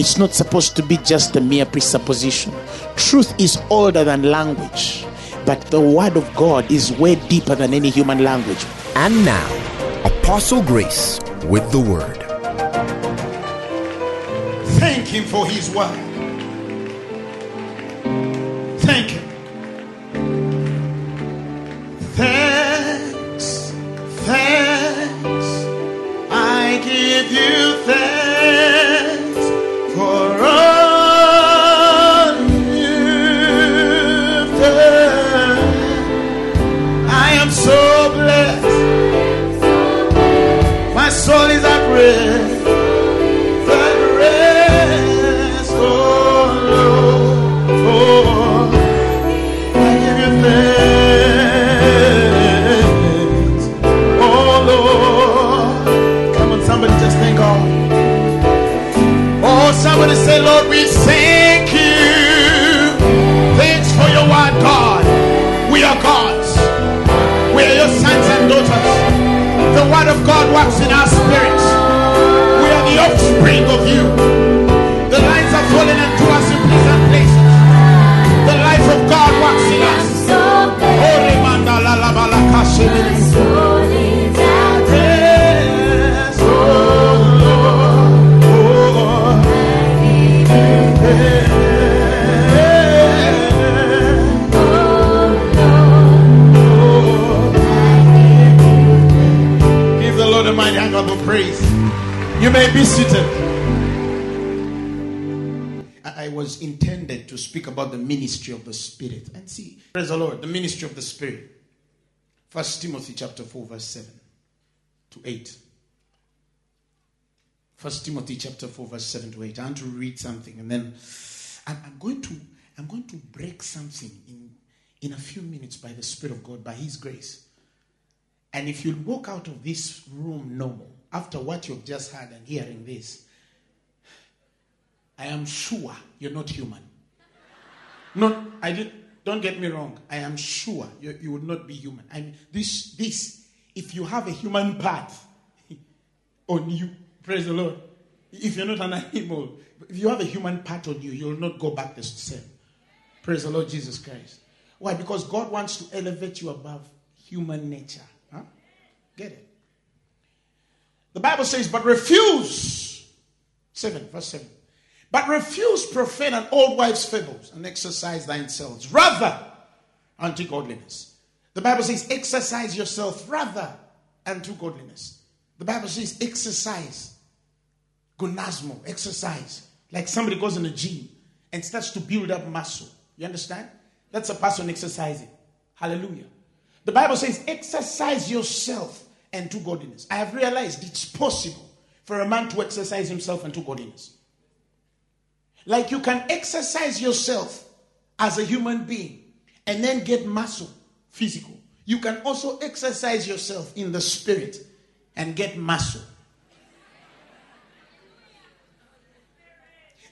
It's not supposed to be just a mere presupposition. Truth is older than language, but the word of God is way deeper than any human language. And now, Apostle Grace with the word. Thank Him for His word. Thank Him. Thanks, thanks. I give you of you. The lines are falling into us in pleasant places. The life of God works in us. Oh, remanda la la ba la about the ministry of the Spirit. And see, praise the Lord, the ministry of the Spirit. First Timothy chapter 4, verse 7 to 8. First Timothy chapter 4, verse 7 to 8. I want to read something and then I'm, I'm going to I'm going to break something in, in a few minutes by the Spirit of God, by His grace. And if you walk out of this room normal, after what you've just heard and hearing this, I am sure you're not human. Not, I did, don't get me wrong. I am sure you, you would not be human. I mean, this, this, if you have a human part on you, praise the Lord. If you're not an animal, if you have a human part on you, you'll not go back the same. Praise the Lord Jesus Christ. Why? Because God wants to elevate you above human nature. Huh? Get it? The Bible says, but refuse. 7, verse 7. But refuse profane and old wives' fables and exercise thine selves rather unto godliness. The Bible says, exercise yourself rather unto godliness. The Bible says, exercise. Gonasmo, exercise. Like somebody goes in the gym and starts to build up muscle. You understand? That's a person exercising. Hallelujah. The Bible says, exercise yourself and to godliness. I have realized it's possible for a man to exercise himself and to godliness. Like you can exercise yourself as a human being and then get muscle, physical. You can also exercise yourself in the spirit and get muscle.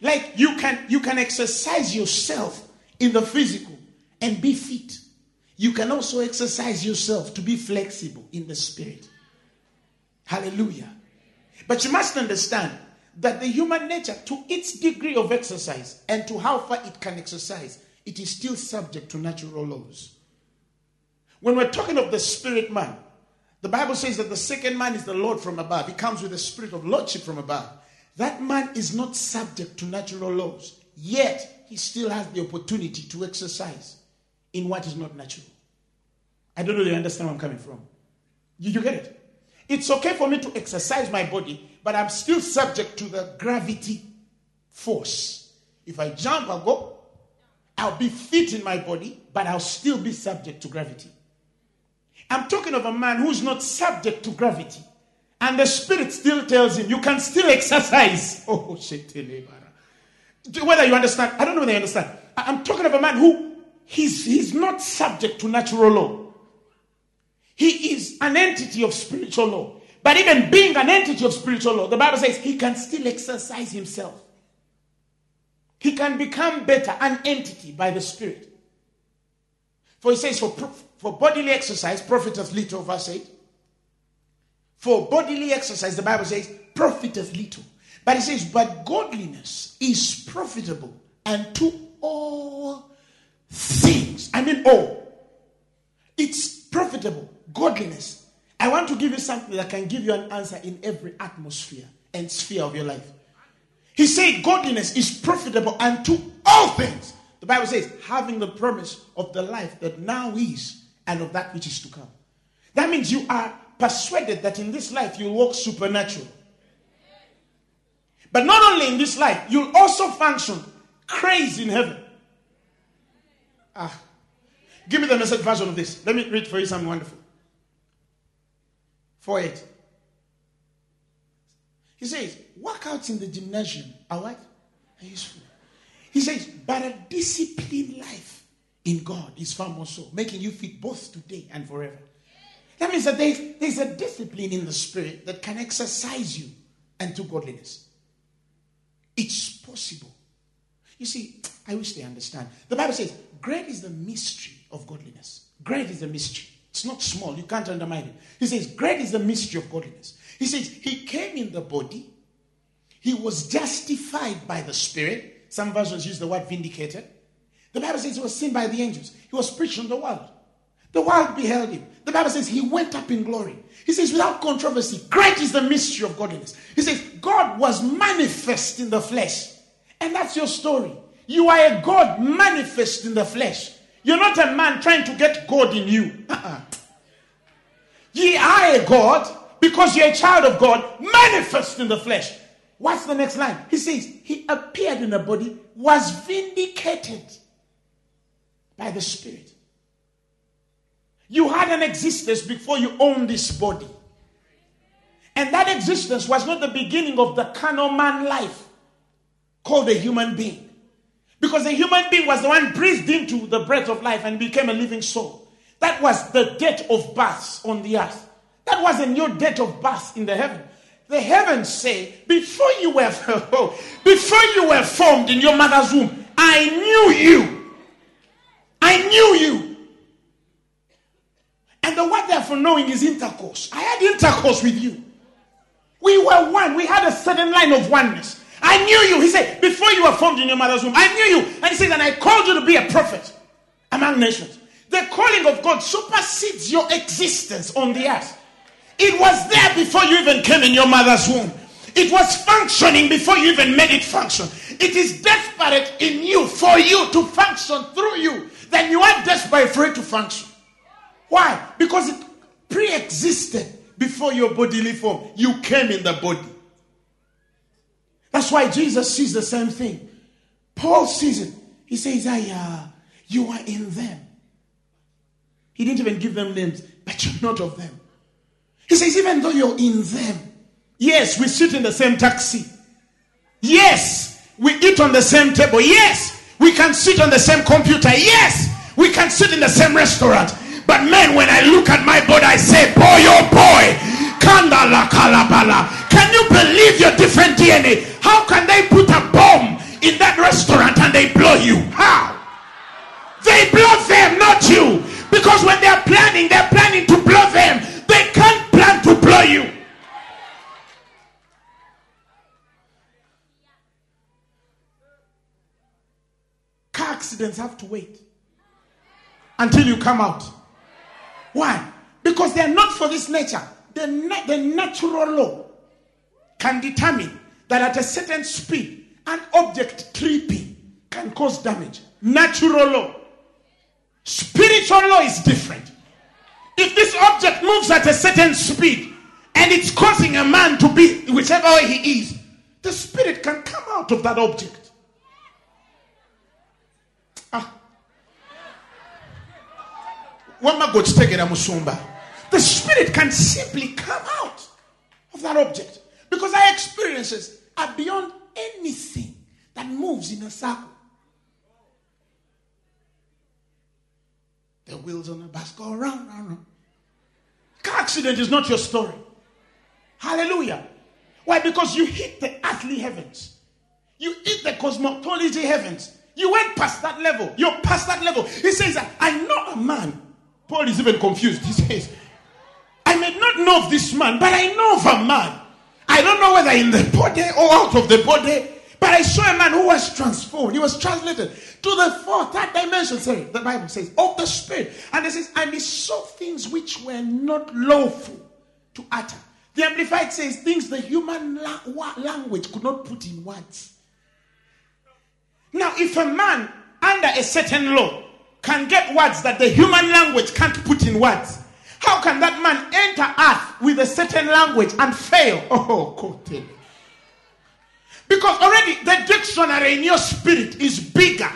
Like you can you can exercise yourself in the physical and be fit. You can also exercise yourself to be flexible in the spirit. Hallelujah. But you must understand that the human nature, to its degree of exercise and to how far it can exercise, it is still subject to natural laws. When we're talking of the spirit man, the Bible says that the second man is the Lord from above. He comes with the spirit of lordship from above. That man is not subject to natural laws, yet he still has the opportunity to exercise in what is not natural. I don't know if you understand where I'm coming from. Did you get it? It's okay for me to exercise my body, but I'm still subject to the gravity force. If I jump, I'll go. I'll be fit in my body, but I'll still be subject to gravity. I'm talking of a man who's not subject to gravity. And the spirit still tells him, you can still exercise. Oh, Whether you understand, I don't know whether you understand. I'm talking of a man who he's, he's not subject to natural law. He is an entity of spiritual law. But even being an entity of spiritual law, the Bible says he can still exercise himself. He can become better, an entity by the Spirit. For he says, for, for bodily exercise, profiteth little, verse 8. For bodily exercise, the Bible says, profiteth little. But he says, but godliness is profitable unto all things. I mean, all. It's profitable. Godliness. I want to give you something that can give you an answer in every atmosphere and sphere of your life. He said, Godliness is profitable unto all things. The Bible says, having the promise of the life that now is and of that which is to come. That means you are persuaded that in this life you'll walk supernatural. But not only in this life, you'll also function crazy in heaven. Ah. Give me the message version of this. Let me read for you something wonderful. 4 8. He says, workouts in the gymnasium are what? Are useful. He says, but a disciplined life in God is far more so, making you fit both today and forever. That means that there's, there's a discipline in the spirit that can exercise you unto godliness. It's possible. You see, I wish they understand. The Bible says, Great is the mystery of godliness. Great is the mystery. It's not small. You can't undermine it. He says, Great is the mystery of godliness. He says, He came in the body. He was justified by the Spirit. Some versions use the word vindicated. The Bible says he was seen by the angels. He was preached on the world. The world beheld him. The Bible says he went up in glory. He says, without controversy, great is the mystery of godliness. He says, God was manifest in the flesh. And that's your story. You are a God manifest in the flesh. You're not a man trying to get God in you. Uh-uh. Ye are a God because you're a child of God manifest in the flesh. What's the next line? He says, He appeared in a body, was vindicated by the Spirit. You had an existence before you owned this body. And that existence was not the beginning of the carnal man life called a human being. Because a human being was the one breathed into the breath of life and became a living soul. That was the date of birth on the earth. That wasn't your date of birth in the heaven. The heavens say, before you were oh, before you were formed in your mother's womb, I knew you. I knew you. And the word there for knowing is intercourse. I had intercourse with you. We were one. We had a certain line of oneness. I knew you. He said, before you were formed in your mother's womb, I knew you. And he says, and I called you to be a prophet among nations. The calling of God supersedes your existence on the earth. It was there before you even came in your mother's womb. It was functioning before you even made it function. It is desperate in you for you to function through you. Then you are desperate for it to function. Why? Because it pre existed before your bodily form. You came in the body. That's why Jesus sees the same thing. Paul sees it. He says, I, uh, You are in them. He didn't even give them names, but you're not of them. He says, Even though you're in them, yes, we sit in the same taxi. Yes, we eat on the same table. Yes, we can sit on the same computer. Yes, we can sit in the same restaurant. But man, when I look at my body, I say, boy, oh boy, kandala kalabala. Can you believe your different DNA? How can they put a bomb in that restaurant and they blow you? How? They blow them, not you. Because when they're planning, they're planning to blow them. They can't plan to blow you. Car accidents have to wait until you come out. Why? Because they are not for this nature. The, na- the natural law can determine that at a certain speed, an object tripping can cause damage. Natural law. Spiritual law is different. If this object moves at a certain speed and it's causing a man to be whichever way he is, the spirit can come out of that object. Ah. The spirit can simply come out of that object because our experiences are beyond anything that moves in a circle. The wheels on the bus go round, round, round. Car accident is not your story. Hallelujah. Why? Because you hit the earthly heavens. You hit the cosmology heavens. You went past that level. You're past that level. He says, I know a man. Paul is even confused. He says, I may not know of this man, but I know of a man. I don't know whether in the body or out of the body, but I saw a man who was transformed. He was translated to the fourth, third dimension. Sorry, the Bible says, of the Spirit. And it says, and he saw things which were not lawful to utter. The Amplified says things the human la- language could not put in words. Now, if a man under a certain law can get words that the human language can't put in words, how can that man enter earth with a certain language and fail? Oh, Kote. Because already the dictionary in your spirit is bigger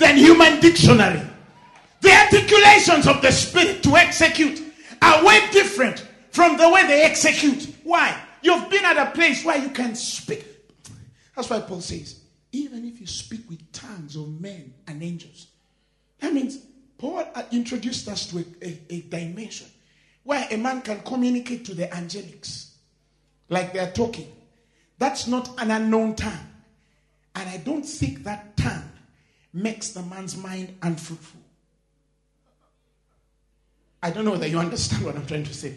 than human dictionary. The articulations of the spirit to execute are way different from the way they execute. Why? You've been at a place where you can speak. That's why Paul says, even if you speak with tongues of men and angels. That means Paul uh, introduced us to a, a, a dimension where a man can communicate to the angelics like they're talking. That's not an unknown tongue. And I don't think that tongue makes the man's mind unfruitful. I don't know whether you understand what I'm trying to say.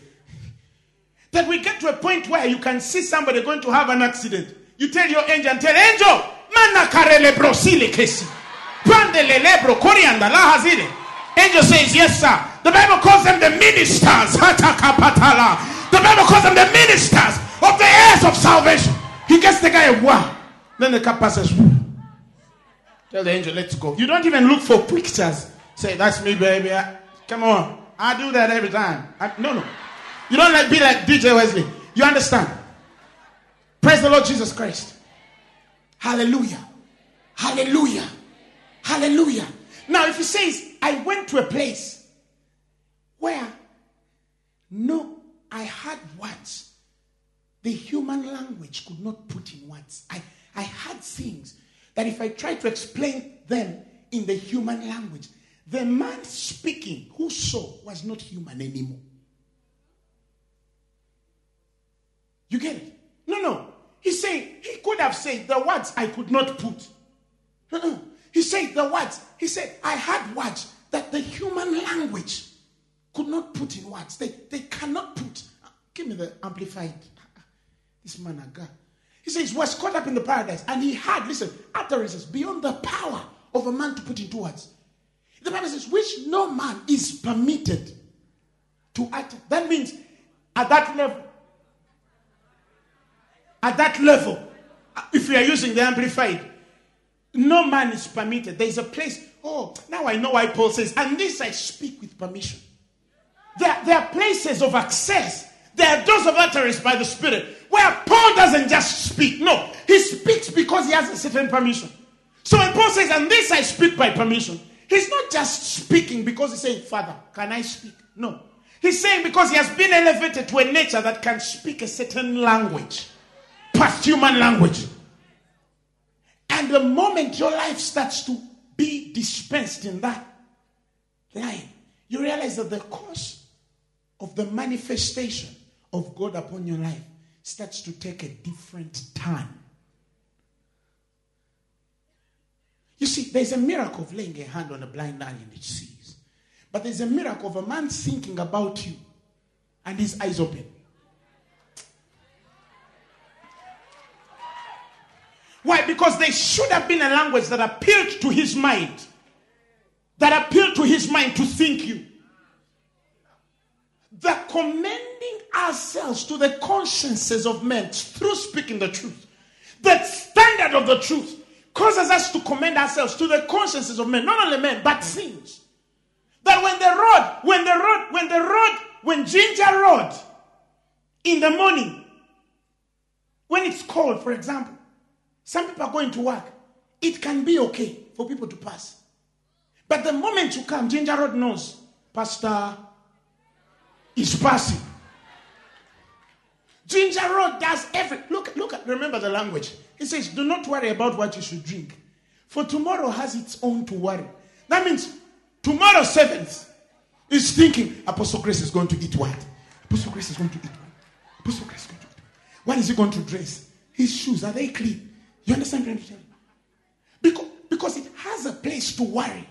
that we get to a point where you can see somebody going to have an accident. You tell your angel tell angel, mana karele brosile kesi. Pandele lebro coriander la hazile. Angel says, Yes, sir. The Bible calls them the ministers. The Bible calls them the ministers of the heirs of salvation. He gets the guy a wow. Then the car passes. Tell the angel, let's go. You don't even look for pictures. Say, that's me, baby. Come on. I do that every time. I, no, no. You don't like be like DJ Wesley. You understand? Praise the Lord Jesus Christ. Hallelujah. Hallelujah. Hallelujah. Now, if he says, I went to a place where no, I had words. The human language could not put in words. I, I had things that if I try to explain them in the human language, the man speaking who saw was not human anymore. You get it? No, no. He said, he could have said the words I could not put. Uh-uh. He said the words. He said, I had words that the human language could not put in words. They, they cannot put. Ah, give me the amplified. Ah, ah. This man, a guy. He says, was caught up in the paradise and he had, listen, utterances beyond the power of a man to put into words. The Bible says, which no man is permitted to utter. That means at that level, at that level, uh, if we are using the amplified, no man is permitted. There is a place. Oh, now I know why Paul says, and this I speak with permission. There, there are places of access. There are doors of utterance by the Spirit where Paul doesn't just speak. No, he speaks because he has a certain permission. So when Paul says, and this I speak by permission, he's not just speaking because he's saying, Father, can I speak? No. He's saying because he has been elevated to a nature that can speak a certain language, past human language. And the moment your life starts to be dispensed in that line, you realize that the course of the manifestation of God upon your life starts to take a different turn. You see, there's a miracle of laying a hand on a blind man and it sees. But there's a miracle of a man thinking about you and his eyes open. Why? Because there should have been a language that appealed to his mind. That appealed to his mind to think you. The commending ourselves to the consciences of men through speaking the truth. The standard of the truth causes us to commend ourselves to the consciences of men, not only men, but things. That when the road, when the road, when the road, when Jinja Road in the morning, when it's cold, for example, some people are going to work. It can be okay for people to pass. But the moment you come, Jinja Road knows, Pastor is passing. Jinja Road does every. Look, look at. Remember the language. It says, "Do not worry about what you should drink, for tomorrow has its own to worry." That means tomorrow seventh is thinking Apostle Grace is going to eat what? Apostle Grace is going to eat what? Apostle Grace is going to eat what? What is he going to dress? His shoes are they clean? You understand what I'm you? Because because it has a place to worry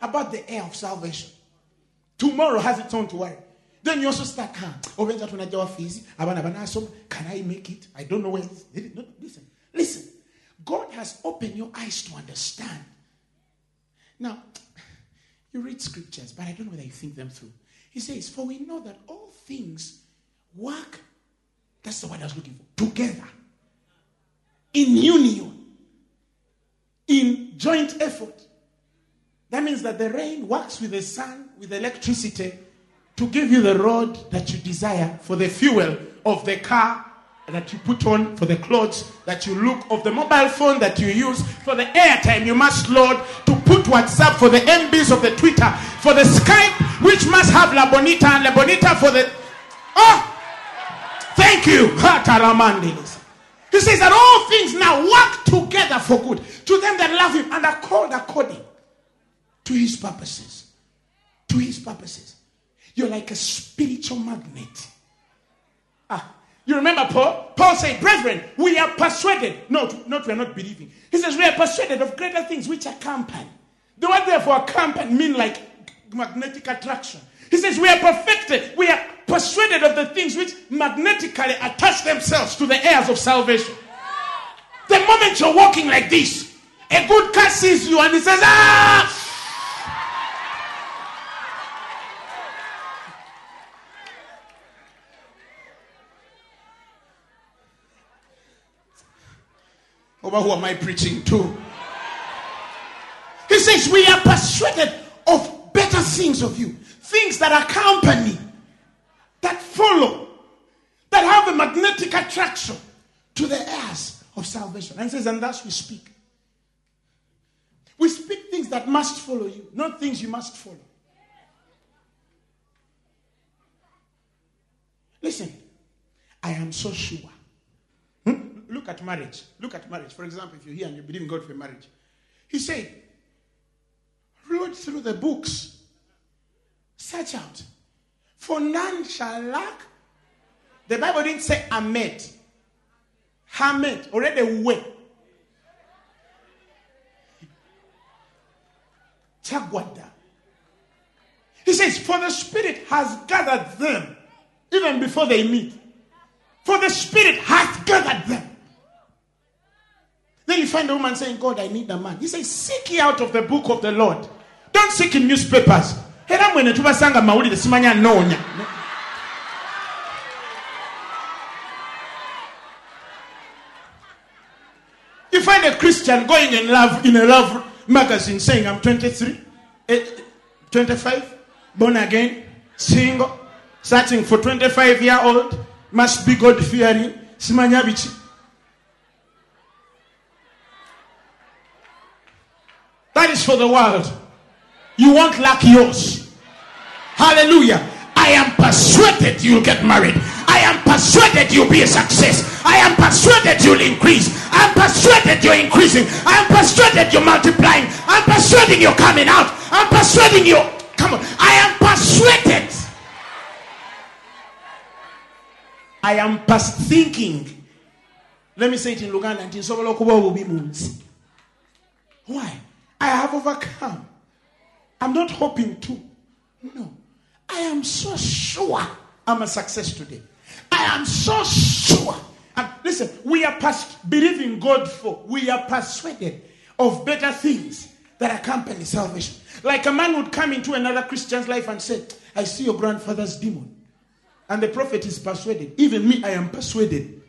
about the air of salvation. Tomorrow has its own to worry. Then you also start, banasom, can I make it? I don't know where. No, listen, listen. God has opened your eyes to understand. Now, you read scriptures, but I don't know whether you think them through. He says, For we know that all things work, that's the word I was looking for, together, in union, in joint effort. That means that the rain works with the sun, with electricity, to give you the road that you desire for the fuel of the car that you put on, for the clothes that you look, of the mobile phone that you use, for the airtime you must load, to put WhatsApp, for the MBs of the Twitter, for the Skype, which must have La Bonita and La Bonita for the. Oh! Thank you. He says that all things now work together for good to them that love him and are called according to his purposes. To his purposes. You're like a spiritual magnet. Ah, you remember Paul? Paul said, Brethren, we are persuaded. No, not we are not believing. He says, We are persuaded of greater things which are accompany. The word therefore accompany mean like magnetic attraction. He says, We are perfected. We are persuaded of the things which magnetically attach themselves to the heirs of salvation. The moment you're walking like this, a good car sees you and he says, Ah! Over who am I preaching to? He says, We are persuaded of better things of you, things that accompany, that follow, that have a magnetic attraction to the heirs of salvation. And he says, And thus we speak. We speak things that must follow you, not things you must follow. Listen, I am so sure look at marriage. Look at marriage. For example, if you're here and you believe in God for marriage, He said, read through the books, search out, for none shall lack. The Bible didn't say Ahmed, Hamed, already way. Chagwada. He says, For the Spirit has gathered them even before they meet. For the Spirit hath gathered them. You find a woman saying, God, I need a man. He says, Seek ye out of the book of the Lord. Don't seek in newspapers. era mwene You find a Christian going in love in a love magazine saying, I'm 23, eh, 25, born again, single, searching for 25 year old, must be God fearing, simanya bichi. That is for the world. You won't lack yours. Hallelujah. I am persuaded you'll get married. I am persuaded you'll be a success. I am persuaded you'll increase. I'm persuaded you're increasing. I'm persuaded you're multiplying. I'm persuading you're coming out. I'm persuading you. Come on. I am persuaded. I am past thinking. Let me say it in Luganda. Why? I have overcome. I'm not hoping to. No. I am so sure I'm a success today. I am so sure. And listen, we are past believing God for, we are persuaded of better things that accompany salvation. Like a man would come into another Christian's life and say, I see your grandfather's demon. And the prophet is persuaded. Even me, I am persuaded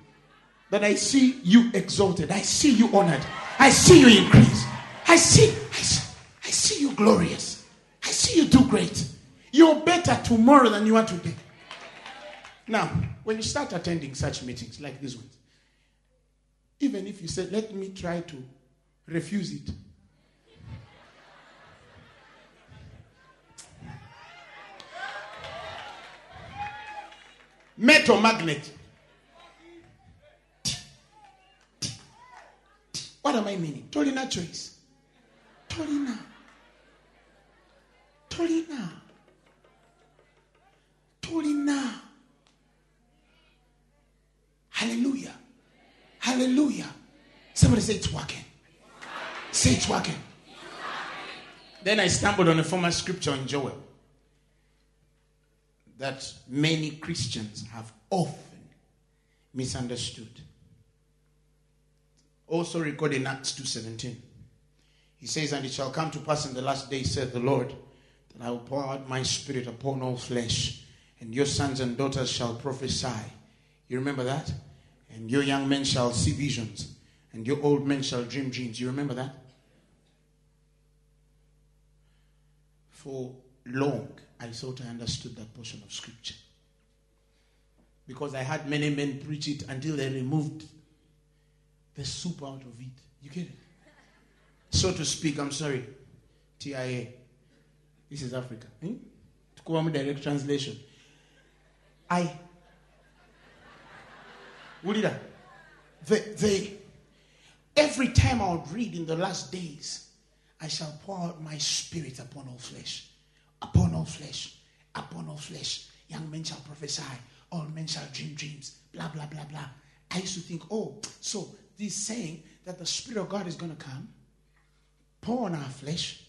that I see you exalted. I see you honored. I see you increase. I see, I see, I see you glorious. I see you do great. You're better tomorrow than you are today. Now, when you start attending such meetings like this one, even if you say, let me try to refuse it, metal magnet. What am I meaning? Totally not choice. Tolina. Tolina. Tolina. Hallelujah. Hallelujah. Somebody say it's working. Say it's working. Then I stumbled on a former scripture in Joel that many Christians have often misunderstood. Also recorded in Acts 2.17. He says, And it shall come to pass in the last days, said the Lord, that I will pour out my spirit upon all flesh, and your sons and daughters shall prophesy. You remember that? And your young men shall see visions, and your old men shall dream dreams. You remember that? For long, I thought I understood that portion of scripture. Because I had many men preach it until they removed the soup out of it. You get it? So to speak, I'm sorry. TIA. This is Africa. Eh? direct translation. I. Ulida. The, the, every time I would read in the last days, I shall pour out my spirit upon all flesh. Upon all flesh. Upon all flesh. Young men shall prophesy. All men shall dream dreams. Blah, blah, blah, blah. I used to think, oh, so this saying that the Spirit of God is going to come, pour on our flesh,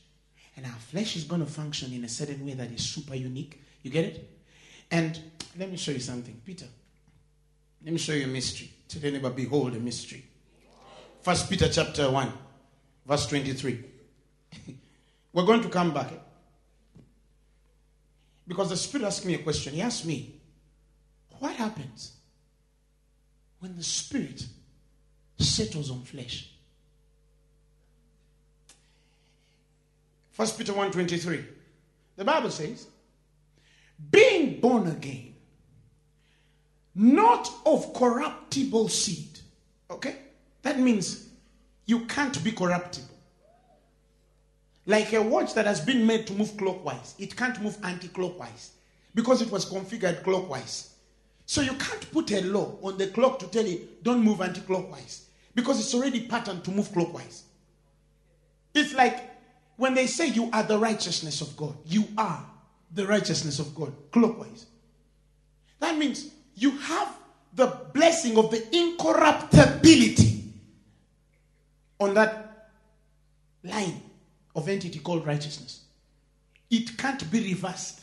and our flesh is going to function in a certain way that is super unique. You get it? And let me show you something. Peter, let me show you a mystery. Tell your neighbor, behold a mystery. First Peter chapter 1, verse 23. We're going to come back. Because the Spirit asked me a question. He asked me, What happens when the Spirit settles on flesh? First Peter 1:23. The Bible says, being born again, not of corruptible seed. Okay? That means you can't be corruptible. Like a watch that has been made to move clockwise, it can't move anti clockwise because it was configured clockwise. So you can't put a law on the clock to tell it, don't move anti clockwise because it's already patterned to move clockwise. It's like when they say you are the righteousness of God, you are the righteousness of God clockwise. That means you have the blessing of the incorruptibility on that line of entity called righteousness. It can't be reversed.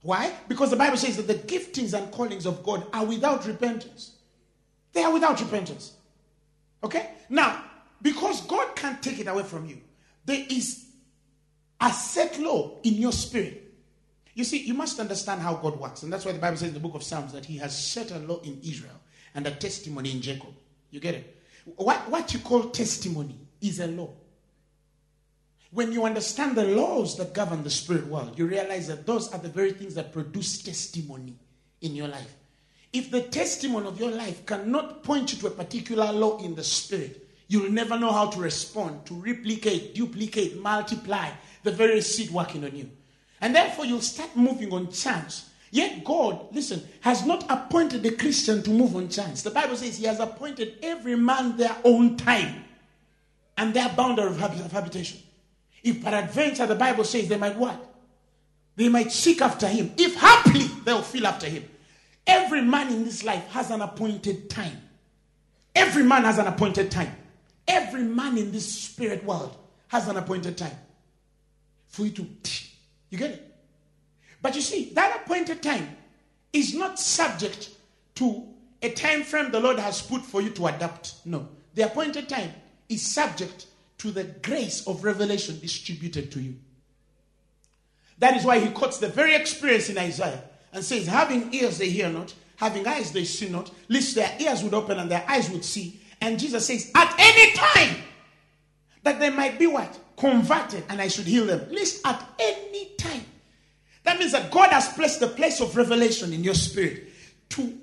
Why? Because the Bible says that the giftings and callings of God are without repentance. They are without repentance. Okay? Now, because God can't take it away from you, there is a set law in your spirit. You see, you must understand how God works. And that's why the Bible says in the book of Psalms that He has set a law in Israel and a testimony in Jacob. You get it? What, what you call testimony is a law. When you understand the laws that govern the spirit world, you realize that those are the very things that produce testimony in your life. If the testimony of your life cannot point you to a particular law in the spirit, you'll never know how to respond, to replicate, duplicate, multiply the very seed working on you. And therefore, you'll start moving on chance. Yet, God, listen, has not appointed the Christian to move on chance. The Bible says He has appointed every man their own time and their boundary of habitation. If peradventure the Bible says they might what? They might seek after him. If happily they'll feel after him. Every man in this life has an appointed time. Every man has an appointed time. Every man in this spirit world has an appointed time for you to. You get it? But you see, that appointed time is not subject to a time frame the Lord has put for you to adapt. No. The appointed time is subject to the grace of revelation distributed to you. That is why he quotes the very experience in Isaiah and says, Having ears they hear not, having eyes they see not, lest their ears would open and their eyes would see. And Jesus says, At any time, that they might be what? Converted, and I should heal them. Lest at any time. That means that God has placed the place of revelation in your spirit to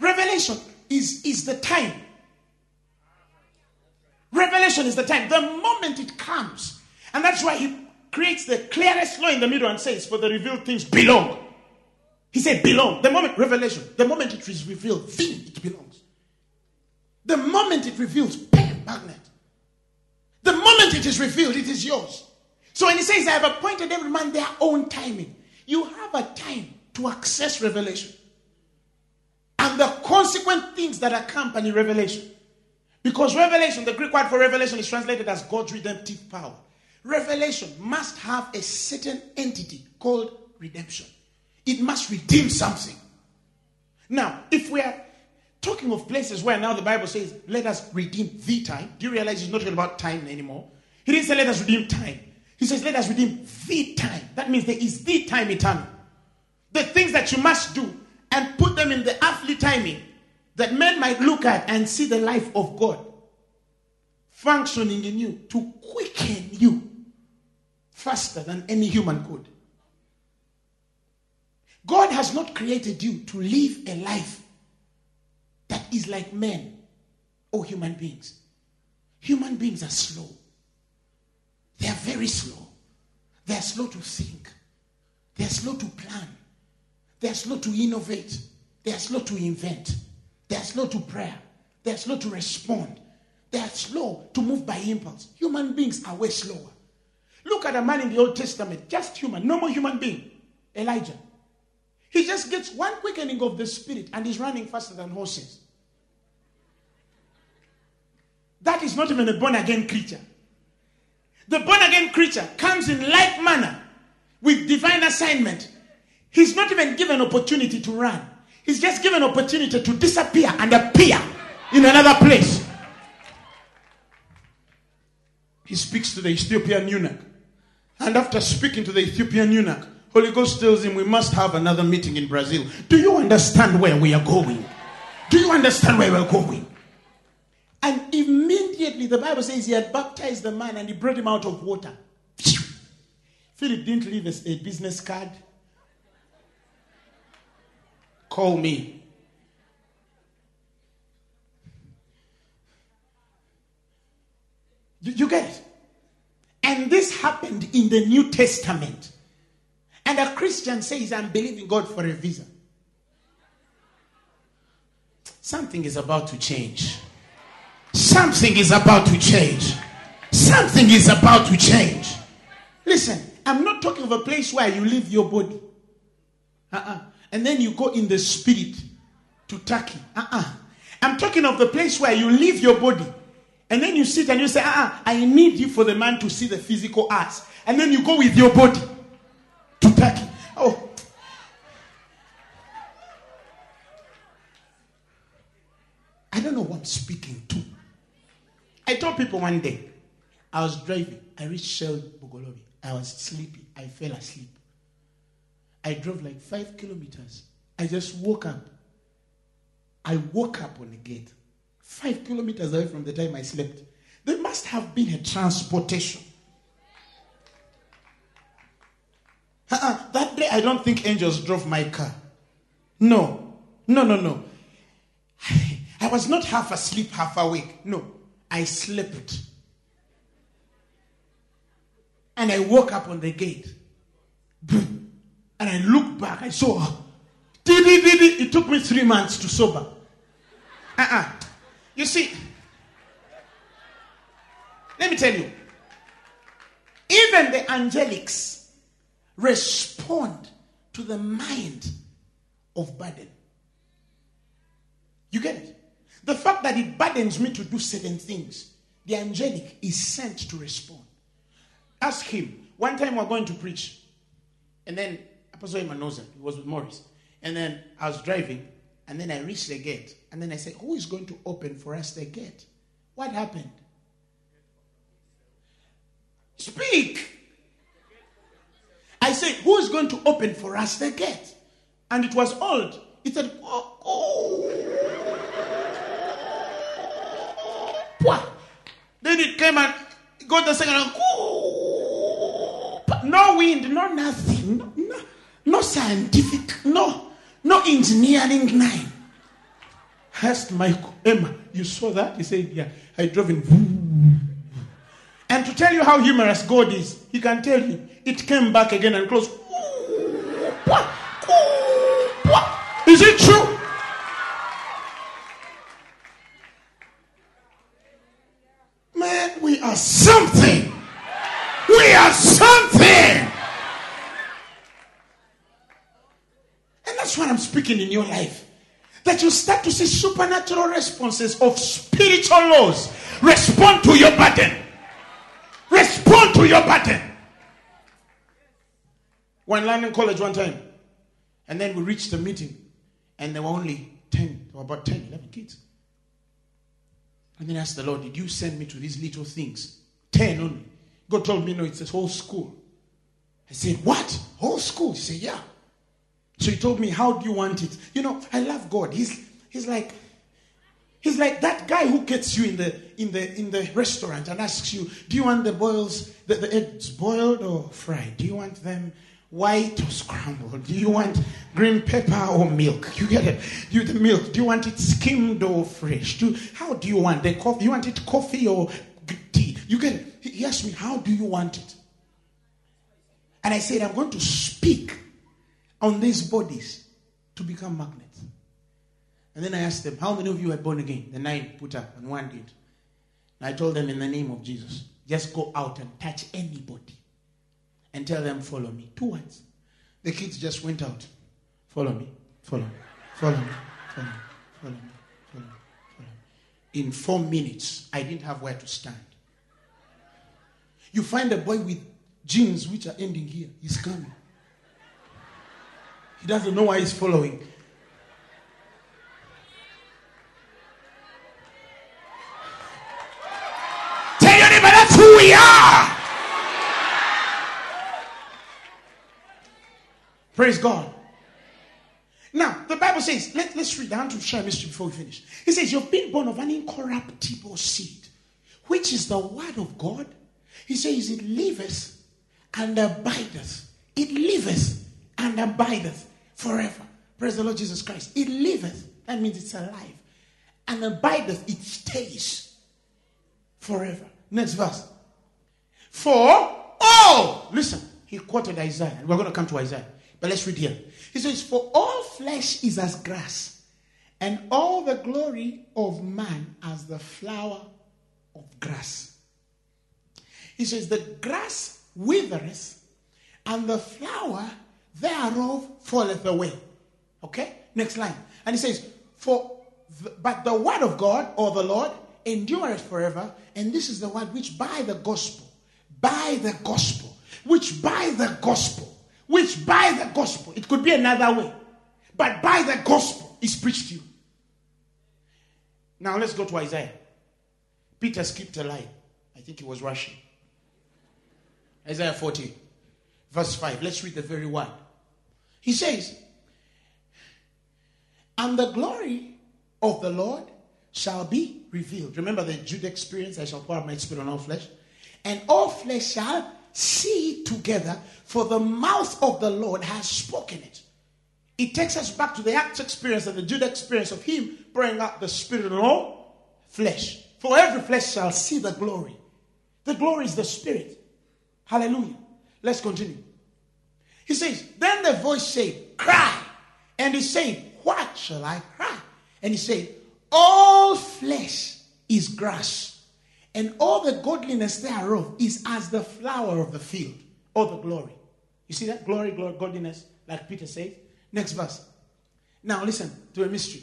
revelation is, is the time Revelation is the time. The moment it comes. And that's why he creates the clearest law in the middle and says, For the revealed things belong. He said, belong. The moment, revelation, the moment it is revealed, then it belongs. The moment it reveals, bam, magnet. The moment it is revealed, it is yours. So when he says, I have appointed every man their own timing, you have a time to access revelation. And the consequent things that accompany revelation. Because revelation, the Greek word for revelation is translated as God's redemptive power. Revelation must have a certain entity called redemption. It must redeem something. Now, if we are talking of places where now the Bible says, let us redeem the time, do you realize he's not talking about time anymore? He didn't say, let us redeem time. He says, let us redeem the time. That means there is the time eternal. The things that you must do and put them in the earthly timing that men might look at and see the life of God functioning in you to quicken you faster than any human could. God has not created you to live a life that is like men or human beings. Human beings are slow. They are very slow. They are slow to think. They are slow to plan. They are slow to innovate. They are slow to invent. They are slow to prayer. They are slow to respond. They are slow to move by impulse. Human beings are way slower. Look at a man in the Old Testament, just human, normal human being, Elijah. He just gets one quickening of the spirit and he's running faster than horses. That is not even a born again creature. The born again creature comes in like manner with divine assignment. He's not even given opportunity to run. He's just given opportunity to disappear and appear in another place. He speaks to the Ethiopian eunuch. And after speaking to the Ethiopian eunuch, Holy Ghost tells him we must have another meeting in Brazil. Do you understand where we are going? Do you understand where we're going? And immediately the Bible says he had baptized the man and he brought him out of water. Philip didn't leave a, business card. Call me. You, you get it? And this happened in the New Testament. And a Christian says, I'm believing God for a visa. Something is about to change. Something is about to change. Something is about to change. Listen, I'm not talking of a place where you leave your body. Uh-uh. And then you go in the spirit to Turkey. Uh-uh. I'm talking of the place where you leave your body. And then you sit and you say, uh-uh, I need you for the man to see the physical arts. And then you go with your body. Oh. I don't know who I'm speaking to. I told people one day, I was driving. I reached Shell Bugolobi. I was sleepy. I fell asleep. I drove like five kilometers. I just woke up. I woke up on the gate, five kilometers away from the time I slept. There must have been a transportation. Uh-uh. That day, I don't think angels drove my car. No, no, no, no. I was not half asleep, half awake. No, I slept. And I woke up on the gate. And I looked back. I saw. It took me three months to sober. Uh-uh. You see, let me tell you, even the angelics respond to the mind of burden. You get it? The fact that it burdens me to do certain things, the angelic is sent to respond. Ask him. One time we are going to preach, and then Apostle Emanoza, he was with Morris, and then I was driving, and then I reached the gate, and then I said, Who is going to open for us the gate? What happened? Speak. Said, Who is going to open for us the gate? And it was old. It said, Oh, oh. Then it came and got the second. No wind, no nothing, no, no, no scientific, no, no engineering nine. Asked Michael, Emma, you saw that? He said, Yeah. I drove in. And to tell you how humorous God is, He can tell you it came back again and closed. Is it true? Man, we are something. We are something. And that's what I'm speaking in your life. That you start to see supernatural responses of spiritual laws respond to your burden. To your burden. We're in London College one time. And then we reached the meeting. And there were only 10, there were about 10, 11 kids. And then I asked the Lord, Did you send me to these little things? 10 only. God told me, No, it's a whole school. I said, What? Whole school? He said, Yeah. So he told me, How do you want it? You know, I love God. He's he's like He's like that guy who gets you in the in the in the restaurant and asks you, Do you want the boils, the, the eggs boiled or fried? Do you want them white or scrambled? Do you want green pepper or milk? You get it? You the milk. Do you want it skimmed or fresh? Do how do you want the coffee? You want it coffee or tea? You get it? He asked me, How do you want it? And I said, I'm going to speak on these bodies to become magnets. And then I asked them, How many of you are born again? The nine put up, and one did. And I told them, In the name of Jesus, just go out and touch anybody and tell them, Follow me. Two words. The kids just went out. Follow me, follow me, follow me, follow me, follow me, follow me, follow me. In four minutes, I didn't have where to stand. You find a boy with jeans which are ending here. He's coming. He doesn't know why he's following. Tell your neighbor that's who we are. Praise God. Now, the Bible says, let, us read down to share mystery before we finish. It says, You've been born of an incorruptible seed, which is the word of God. He says, It liveth and abideth. It liveth and abideth forever. Praise the Lord Jesus Christ. It liveth, that means it's alive. And abideth, it stays forever. Next verse. For all, listen, he quoted Isaiah. We're going to come to Isaiah. But let's read here. He says, For all flesh is as grass, and all the glory of man as the flower of grass. He says, The grass withereth, and the flower thereof falleth away. Okay? Next line. And he says, For the, but the word of God or the Lord endureth forever, and this is the word which by the gospel, by the gospel, which by the gospel, which by the gospel, it could be another way, but by the gospel is preached to you. Now let's go to Isaiah. Peter skipped a line. I think he was rushing. Isaiah 40, verse 5. Let's read the very one. He says, And the glory of the Lord shall be revealed. Remember the Joel experience? I shall pour out my spirit on all flesh. And all flesh shall see together, for the mouth of the Lord has spoken it. It takes us back to the Acts experience and the Joel experience of Him pouring out the Spirit on all flesh. For every flesh shall see the glory. The glory is the Spirit. Hallelujah. Let's continue. He says, Then the voice said, Cry. And he said, What shall I cry? And he said, All flesh is grass, and all the godliness thereof is as the flower of the field, or the glory. You see that? Glory, glory, godliness, like Peter says. Next verse. Now listen to a mystery.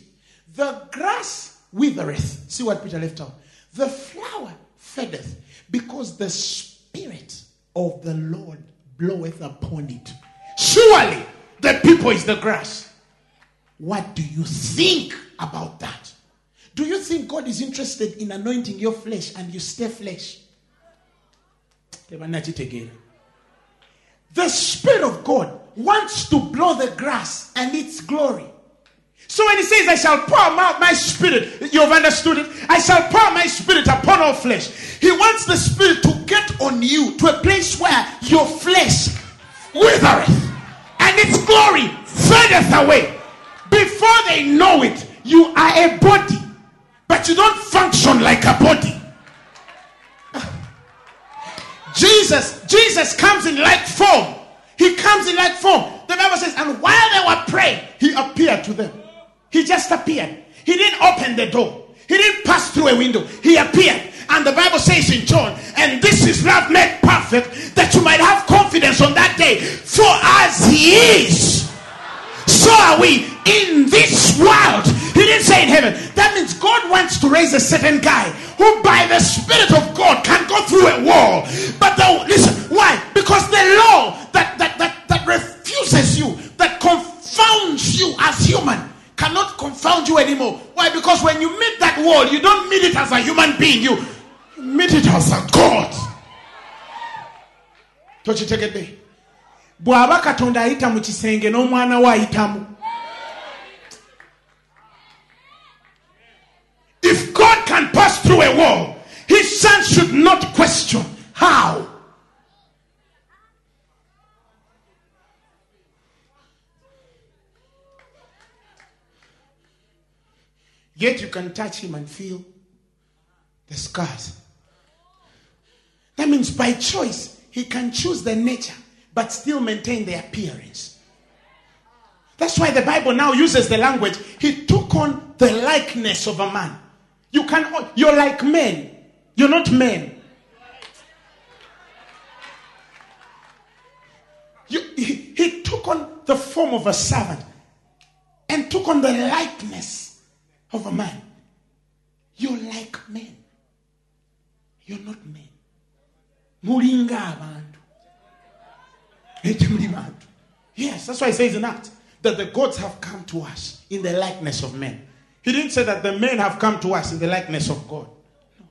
The grass withereth. See what Peter left out. The flower fadeth, because the spirit of the Lord bloweth upon it. Surely the people is the grass. What do you think about that? Do you think God is interested in anointing your flesh and you stay flesh? It again. The Spirit of God wants to blow the grass and its glory. So when he says, I shall pour out my spirit, you've understood it. I shall pour my spirit upon all flesh. He wants the spirit to get on you to a place where your flesh withereth and its glory fadeth away. Before they know it, you are a body, but you don't function like a body. Jesus, Jesus comes in like form. He comes in like form. The Bible says, and while they were praying, he appeared to them. He just appeared. He didn't open the door. He didn't pass through a window. He appeared. And the Bible says in John, and this is love made perfect, that you might have confidence on that day. For as he is, so are we in this world certain guy who, by the Spirit of God, can go through a wall. But the, listen, why? Because the law that, that, that, that refuses you, that confounds you as human, cannot confound you anymore. Why? Because when you meet that wall, you don't meet it as a human being, you meet it as a God. Don't you take tokitegedde bw'aba katonda ayita mu kisenge n'omwana we ayitamu if god can pass through a wall his son should not question how yet you can touch him and feel the scars that means by choice he can choose the nature but still maintain the appearance. That's why the Bible now uses the language he took on the likeness of a man. You can you're like men. You're not men. You, he, he took on the form of a servant and took on the likeness of a man. You're like men. You're not men. mulinga abantu yes that's why he says in Acts that the gods have come to us in the likeness of men he didn't say that the men have come to us in the likeness of god no.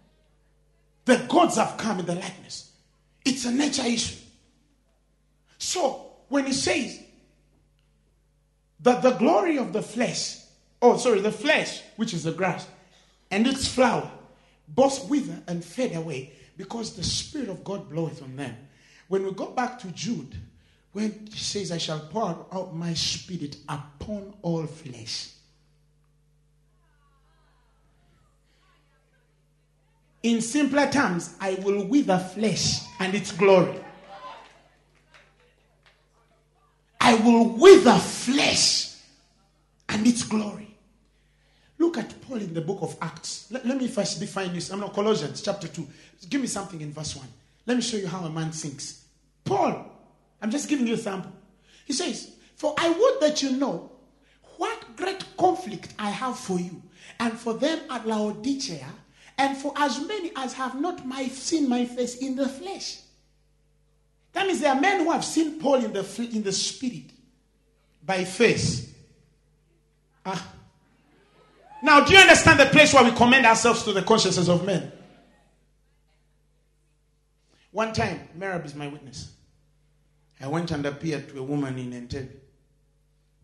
the gods have come in the likeness it's a nature issue so when he says that the glory of the flesh oh sorry the flesh which is the grass and its flower both wither and fade away because the Spirit of God bloweth on them. When we go back to Joel, when he says, I shall pour out my spirit upon all flesh. In simpler terms, I will wither flesh and its glory. I will wither flesh and its glory. Look at Paul in the book of Acts. Let, let me first define this. I'm not Colossians chapter 2. Give me something in verse 1. Let me show you how a man thinks. Paul, I'm just giving you a sample. He says, For I would that you know what great conflict I have for you, and for them at Laodicea, and for as many as have not my, seen my face in the flesh. That means there are men who have seen Paul in the, in the spirit by face. Ah. Now, do you understand the place where we commend ourselves to the consciences of men? One time, Merab is my witness. I went and appeared to a woman in Entebbe.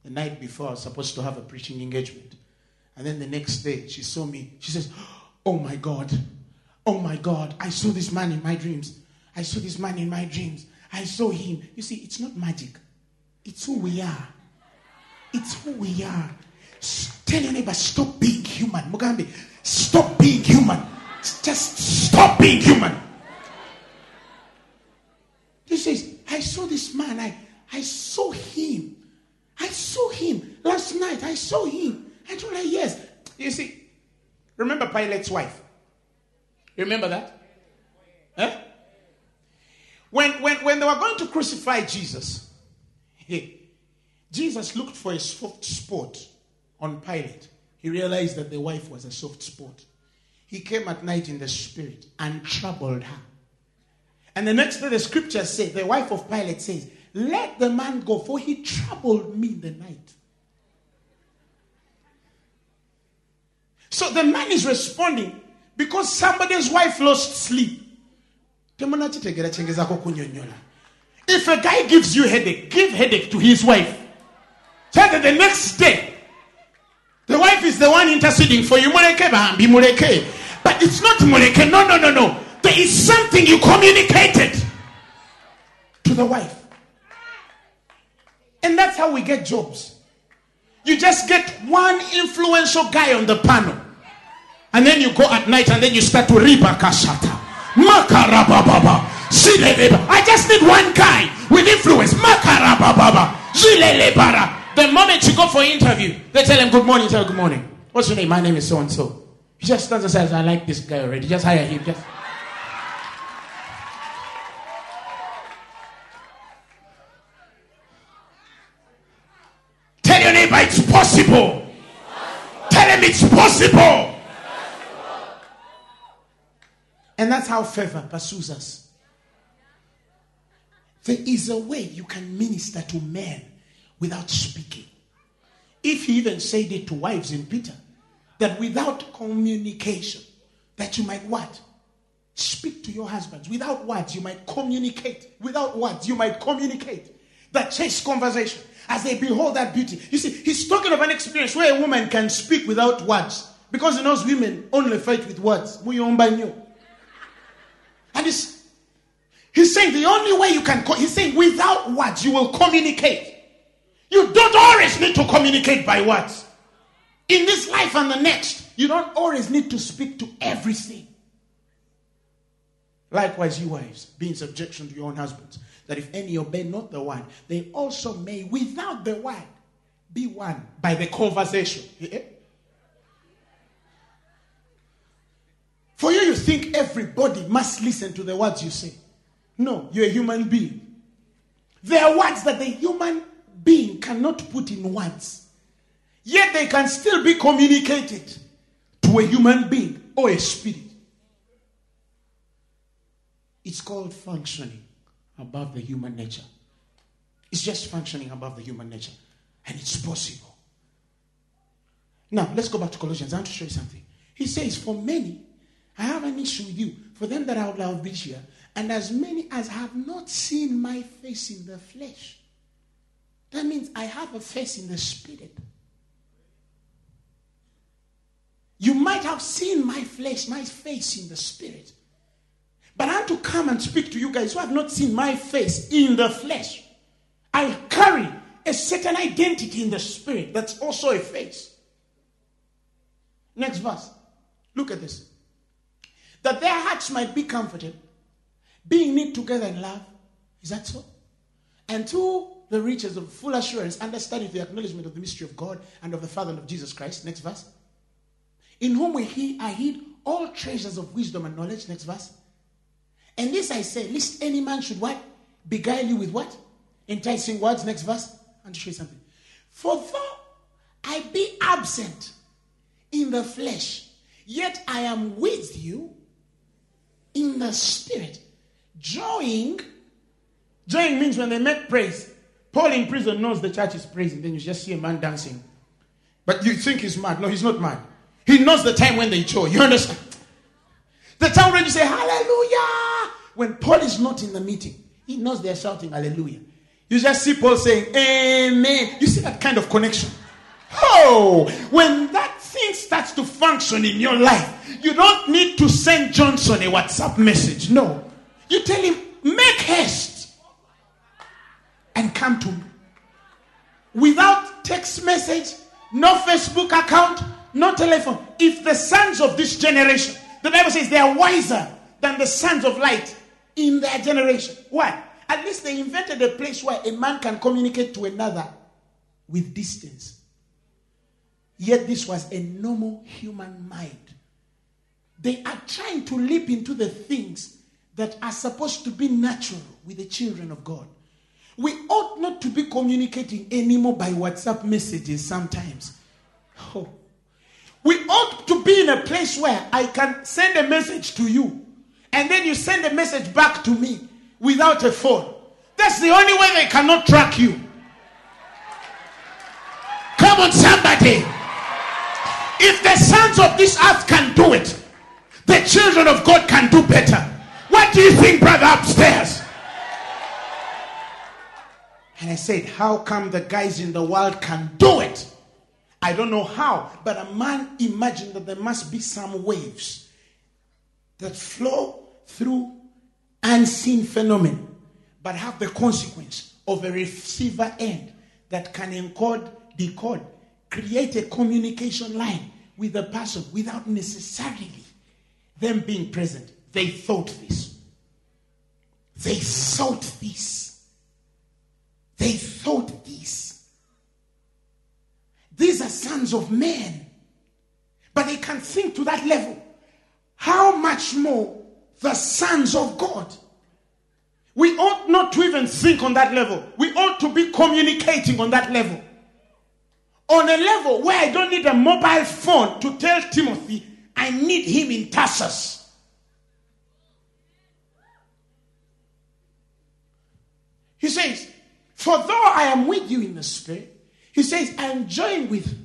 The night before, I was supposed to have a preaching engagement. And then the next day, she saw me. She says, Oh my God. Oh my God. I saw this man in my dreams. I saw this man in my dreams. I saw him. You see, it's not magic, it's who we are. It's who we are. Tell your neighbor, stop being human. Mugambi, stop being human. Just stop being human. He says, I saw this man. I, I saw him. I saw him last night. I saw him. I told her, yes. You see, remember Pilate's wife? Remember that? Huh? When, when, when they were going to crucify Jesus, Jesus looked for a soft spot on Pilate. He realized that the wife was a soft spot. He came at night in the spirit and troubled her. And the next day, the scripture says, the wife of Pilate says, Let the man go, for he troubled me in the night. So the man is responding because somebody's wife lost sleep. If a guy gives you headache, give headache to his wife. Tell that the next day, the wife is the one interceding for you. But it's not muleke. No, no, no, no. There is something you communicated to the wife. And that's how we get jobs. You just get one influential guy on the panel. And then you go at night and then you start to riba kashata. Makarababa. I just need one guy with influence. Makarababa. The moment you go for interview, they tell him good morning, tell him good morning. What's your name? My name is so and so. He just stands and says, I like this guy already. Just hire him. Just possible. Tell him it's possible. And that's how favor pursues us. There is a way you can minister to men without speaking. If he even said it to wives in Peter, that without communication, that you might what? Speak to your husbands. Without words, you might communicate. Without words, you might communicate. That chase conversation as they behold that beauty. You see, he's talking of an experience where a woman can speak without words because he knows women only fight with words. And he's, he's saying the only way you can, he's saying without words, you will communicate. You don't always need to communicate by words. In this life and the next, you don't always need to speak to everything. Likewise, you wives, be in subjection to your own husbands, that if any obey not the word, they also may, without the word, be one by the conversation. For you, you think everybody must listen to the words you say. No, you're a human being. There are words that the human being cannot put in words, yet they can still be communicated to a human being or a spirit. It's called functioning above the human nature. It's just functioning above the human nature. And it's possible. Now, let's go back to Colossians. I want to show you something. He says, For many, I have an issue with you. For them that are of year, and as many as have not seen my face in the flesh. That means I have a face in the spirit. You might have seen my flesh, my face in the spirit. But I want to come and speak to you guys who have not seen my face in the flesh. I carry a certain identity in the spirit that's also a face. Next verse. Look at this. That their hearts might be comforted, being knit together in love. Is that so? And to the riches of full assurance, understanding the acknowledgement of the mystery of God and of the Father and of Jesus Christ. Next verse. In whom we are hid all treasures of wisdom and knowledge. Next verse. And this I say, lest any man should what? Beguile you with what? Enticing words. Next verse. And show you something. For though I be absent in the flesh, yet I am with you in the spirit. Joying. Joying means when they make praise. Paul in prison knows the church is praising. Then you just see a man dancing. But you think he's mad. No, he's not mad. He knows the time when they joy. You understand? The time when you say hallelujah. When Paul is not in the meeting, he knows they're shouting hallelujah. You just see Paul saying amen. You see that kind of connection. Oh, when that thing starts to function in your life, you don't need to send Johnson a WhatsApp message. No. You tell him, make haste and come to me. Without text message, no Facebook account, no telephone. If the sons of this generation the Bible says they are wiser than the sons of light in their generation. Why? At least they invented a place where a man can communicate to another with distance. Yet this was a normal human mind. They are trying to leap into the things that are supposed to be natural with the children of God. We ought not to be communicating anymore by WhatsApp messages sometimes. Oh, we ought to be in a place where I can send a message to you and then you send a message back to me without a phone. That's the only way they cannot track you. Come on, somebody. If the sons of this earth can do it, the children of God can do better. What do you think, brother, upstairs? And I said, How come the guys in the world can do it? I don't know how, but a man imagined that there must be some waves that flow through unseen phenomenon, but have the consequence of a receiver end that can encode, decode, create a communication line with the person without necessarily them being present. They thought this. They thought this. They thought this. These are sons of men. But they can think to that level. How much more the sons of God. We ought not to even think on that level. We ought to be communicating on that level. On a level where I don't need a mobile phone to tell Timothy, I need him in Tarsus. He says, For though I am with you in the spirit, he says, I am joined with.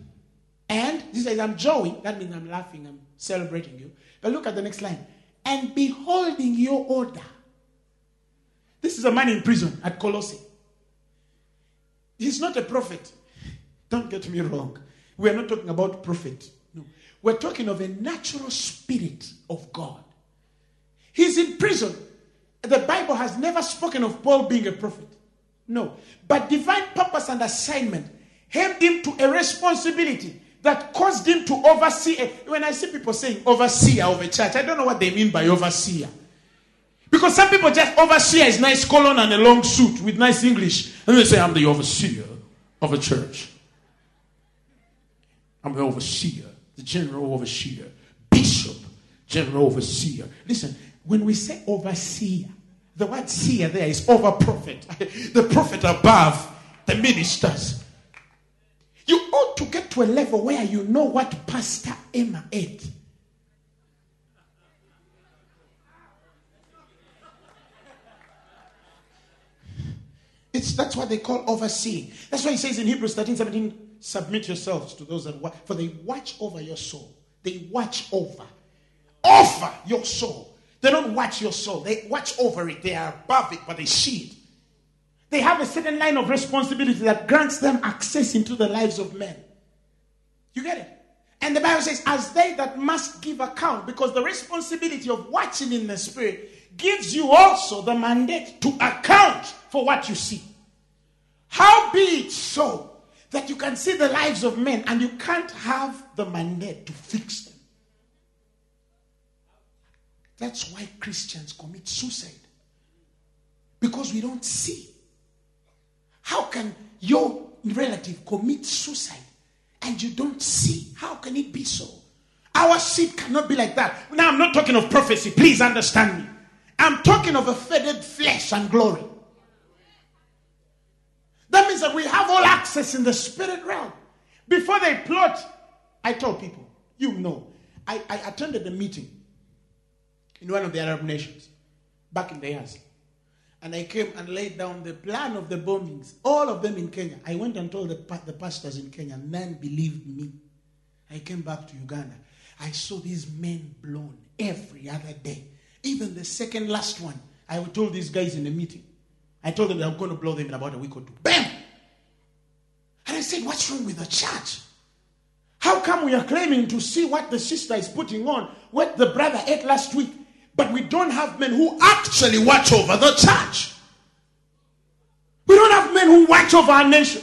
And he says, I'm joying. That means I'm laughing, I'm celebrating you. But look at the next line. And beholding your order. This is a man in prison at Colossae. He's not a prophet. Don't get me wrong. We are not talking about prophet. No. We're talking of a natural spirit of God. He's in prison. The Bible has never spoken of Paul being a prophet. No. But divine purpose and assignment held him to a responsibility that caused him to oversee. When I see people saying overseer of a church, I don't know what they mean by overseer. Because some people just overseer is nice colon and a long suit with nice English. And they say, I'm the overseer of a church. I'm the overseer, the general overseer, bishop, general overseer. Listen, when we say overseer, the word seer there is over prophet, the prophet above the ministers. You ought to get to a level where you know what Pastor Emma ate. It's, that's what they call overseeing. That's why he says in Hebrews 13 17, submit yourselves to those that watch, for they watch over your soul. They watch over, offer your soul. They don't watch your soul, they watch over it. They are above it, but they see it. They have a certain line of responsibility that grants them access into the lives of men. You get it? And the Bible says, as they that must give account, because the responsibility of watching in the spirit gives you also the mandate to account for what you see. How be it so that you can see the lives of men and you can't have the mandate to fix them? That's why Christians commit suicide. Because we don't see. How can your relative commit suicide and you don't see? How can it be so? Our seed cannot be like that. Now, I'm not talking of prophecy. Please understand me. I'm talking of a faded flesh and glory. That means that we have all access in the spirit realm. Before they plot, I told people, you know, I, I attended a meeting in one of the Arab nations back in the years. And I came and laid down the plan of the bombings, all of them in Kenya. I went and told the, the pastors in Kenya, none believed me. I came back to Uganda. I saw these men blown every other day. Even the second last one, I told these guys in the meeting. I told them I'm going to blow them in about a week or two. Bam! And I said, What's wrong with the church? How come we are claiming to see what the sister is putting on, what the brother ate last week, but we don't have men who actually watch over the church? We don't have men who watch over our nation.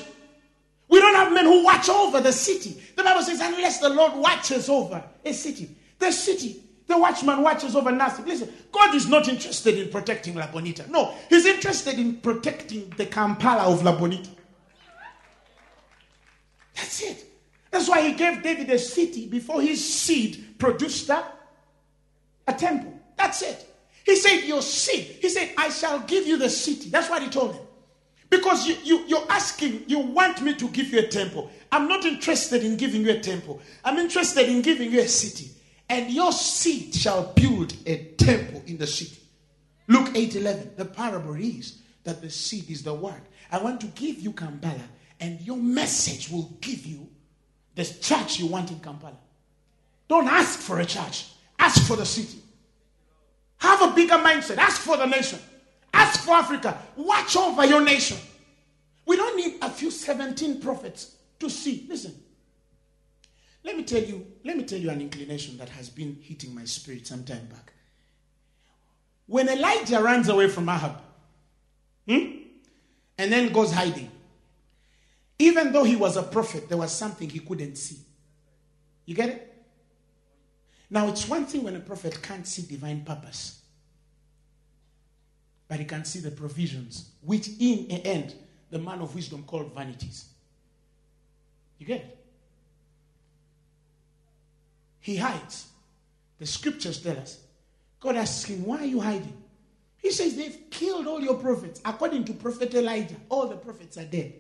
We don't have men who watch over the city. The Bible says, unless the Lord watches over a city, the city the watchman watches over nothing. Listen, God is not interested in protecting La Bonita. No, He's interested in protecting the Kampala of La Bonita. That's it. That's why He gave David a city before his seed produced a, a temple. That's it. He said, Your seed. He said, I shall give you the city. That's what He told him. Because you, you, you're asking, you want me to give you a temple. I'm not interested in giving you a temple. I'm interested in giving you a city and your seed shall build a temple in the city. Luke 8 11. The parable is that the seed is the word. I want to give you Kampala, and your message will give you the church you want in Kampala. Don't ask for a church, ask for the city. Have a bigger mindset, ask for the nation, ask for Africa, watch over your nation. We don't need a few 17 prophets to see. Listen, let me tell you, let me tell you an inclination that has been hitting my spirit some time back. When Elijah runs away from Ahab, hmm, and then goes hiding, even though he was a prophet, there was something he couldn't see. You get it? Now, it's one thing when a prophet can't see divine purpose, but he can see the provisions, which in the end, the man of wisdom called vanities. You get it? He hides. The scriptures tell us. God asks him, Why are you hiding? He says, They've killed all your prophets. According to Prophet Elijah, all the prophets are dead.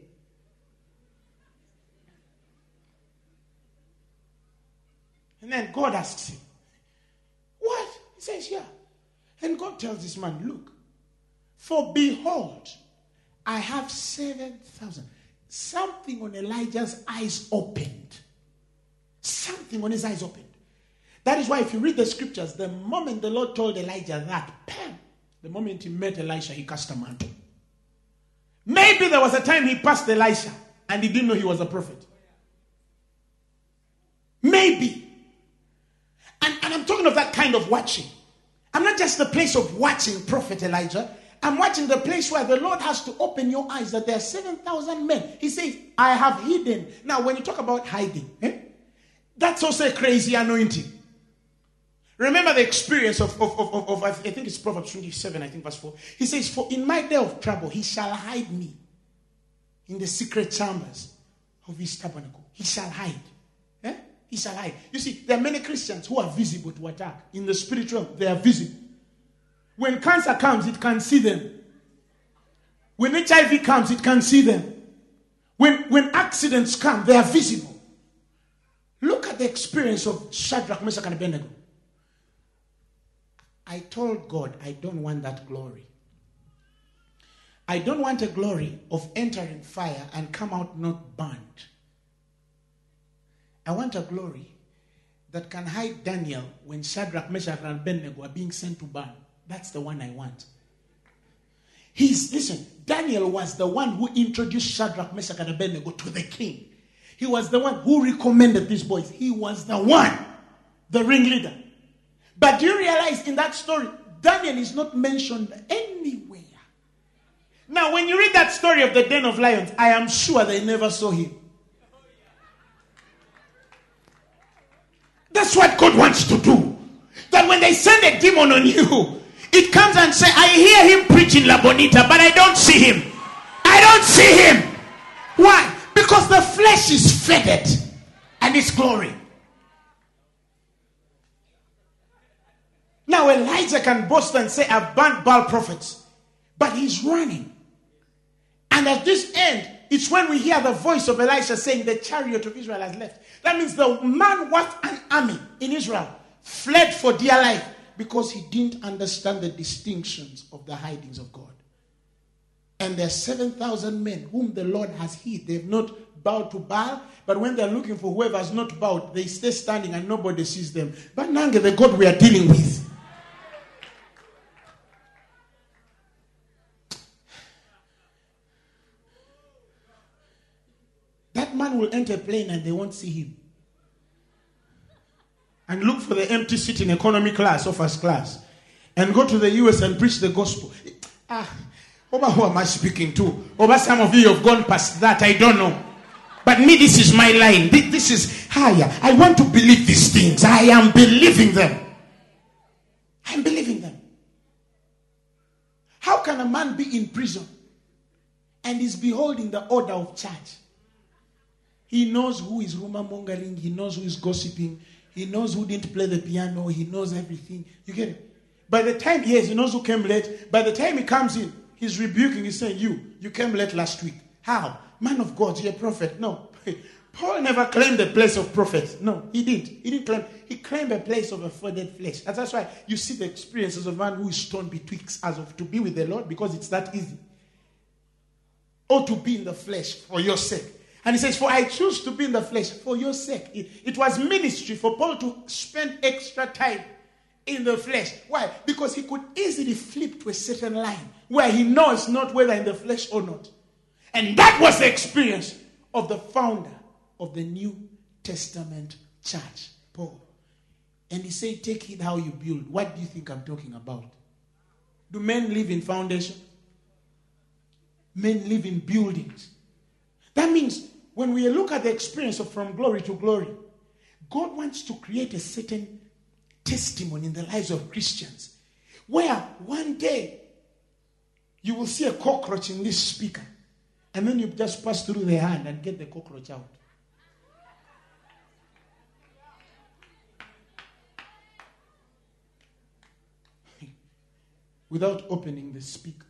And then God asks him, What? He says, Yeah. And God tells this man, Look, for behold, I have 7,000. Something on Elijah's eyes opened. Something on his eyes opened. That is why, if you read the scriptures, the moment the Lord told Elijah that, bam, the moment he met Elisha, he cast a mantle. Maybe there was a time he passed Elisha and he didn't know he was a prophet. Maybe. Kind of watching. I'm not just the place of watching Prophet Elijah. I'm watching the place where the Lord has to open your eyes that there are 7,000 men. He says, I have hidden. Now, when you talk about hiding, eh, that's also a crazy anointing. Remember the experience of, of, of, of, I think it's Proverbs 27, I think verse 4. He says, For in my day of trouble, he shall hide me in the secret chambers of his tabernacle. He shall hide. He shall. You see, there are many Christians who are visible to attack. In the spiritual, they are visible. When cancer comes, it can see them. When HIV comes, it can see them. When, when accidents come, they are visible. Look at the experience of Shadrach, Meshach, and Abednego. I told God, I don't want that glory. I don't want a glory of entering fire and come out not burnt. I want a glory that can hide Daniel when Shadrach, Meshach, and Abednego are being sent to burn. That's the one I want. He's, listen, Daniel was the one who introduced Shadrach, Meshach, and Abednego to the king. He was the one who recommended these boys. He was the one, the ringleader. But do you realize in that story, Daniel is not mentioned anywhere. Now, when you read that story of the den of lions, I am sure they never saw him. That's what God wants to do. That when they send a demon on you, it comes and say, I hear him preaching La Bonita, but I don't see him. I don't see him. Why? Because the flesh is faded and its glory. Now Elijah can boast and say, I've burnt Baal prophets. But he's running. And at this end, it's when we hear the voice of Elisha saying, The chariot of Israel has left. That means the man worth an army in Israel fled for dear life because he didn't understand the distinctions of the hidings of God. And there are 7,000 men whom the Lord has hid. They've not bowed to Baal, but when they're looking for whoever has not bowed, they stay standing and nobody sees them. But Nange, the God we are dealing with, That man will enter a plane and they won't see him. And look for the empty seat in economy class or first class. And go to the US and preach the gospel. Ah, over who am I speaking to? Over some of you have gone past that. I don't know. But me, this is my line. This is higher. I want to believe these things. I am believing them. I'm believing them. How can a man be in prison and is beholding the order of church? He knows who is rumor mongering. He knows who is gossiping. He knows who didn't play the piano. He knows everything. You get it? By the time, yes, he knows who came late. By the time he comes in, he's rebuking. He's saying, You, you came late last week. How? Man of God, you're a prophet. No. Paul never claimed the place of prophet. No, he didn't. He didn't claim. He claimed a place of a furthered flesh. And that's why you see the experiences of man who is torn betwixt as of to be with the Lord because it's that easy. Or to be in the flesh for your sake. And he says, For I choose to be in the flesh for your sake. It, it, was ministry for Paul to spend extra time in the flesh. Why? Because he could easily flip to a certain line where he knows not whether in the flesh or not. And that was the experience of the founder of the New Testament church, Paul. And he said, Take it how you build. What do you think I'm talking about? Do men live in foundation? Men live in buildings. That means when we look at the experience of from glory to glory, God wants to create a certain testimony in the lives of Christians where one day you will see a cockroach in this speaker and then you just pass through the hand and get the cockroach out. Without opening the speaker.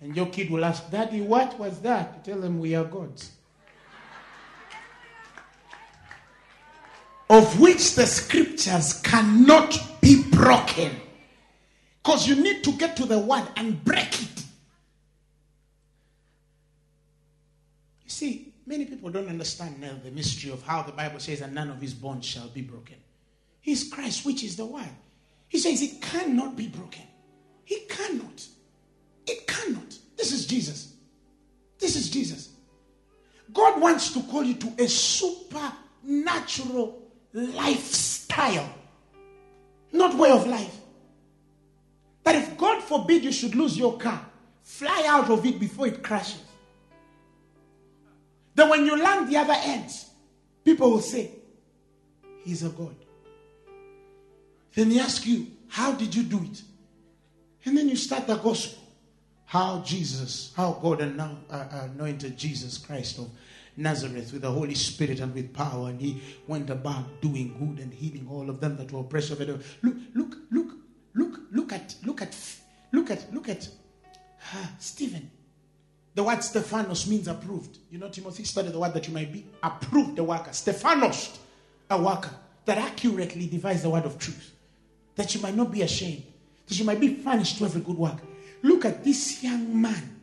And your kid will ask, Daddy, what was that? You tell them, We are gods. of which the scriptures cannot be broken. Because you need to get to the word and break it. You see, many people don't understand now the mystery of how the Bible says, that none of his bonds shall be broken. He's Christ, which is the word. He says it cannot be broken. He cannot. It cannot. This is Jesus. This is Jesus. God wants to call you to a supernatural lifestyle, not way of life. That if God forbid you should lose your car, fly out of it before it crashes. Then when you land the other end, people will say, He's a God. Then they ask you, How did you do it? And then you start the gospel. How Jesus, how God uh, anointed Jesus Christ of Nazareth with the Holy Spirit and with power, and he went about doing good and healing all of them that were oppressed of it. Look, look, look, look, look at, look at, look at, look at ah, Stephen. The word Stephanos means approved. You know, Timothy studied the word that you might be approved, the worker. Stephanos, a worker that accurately divides the word of truth, that you might not be ashamed, that you might be furnished to every good work. Look at this young man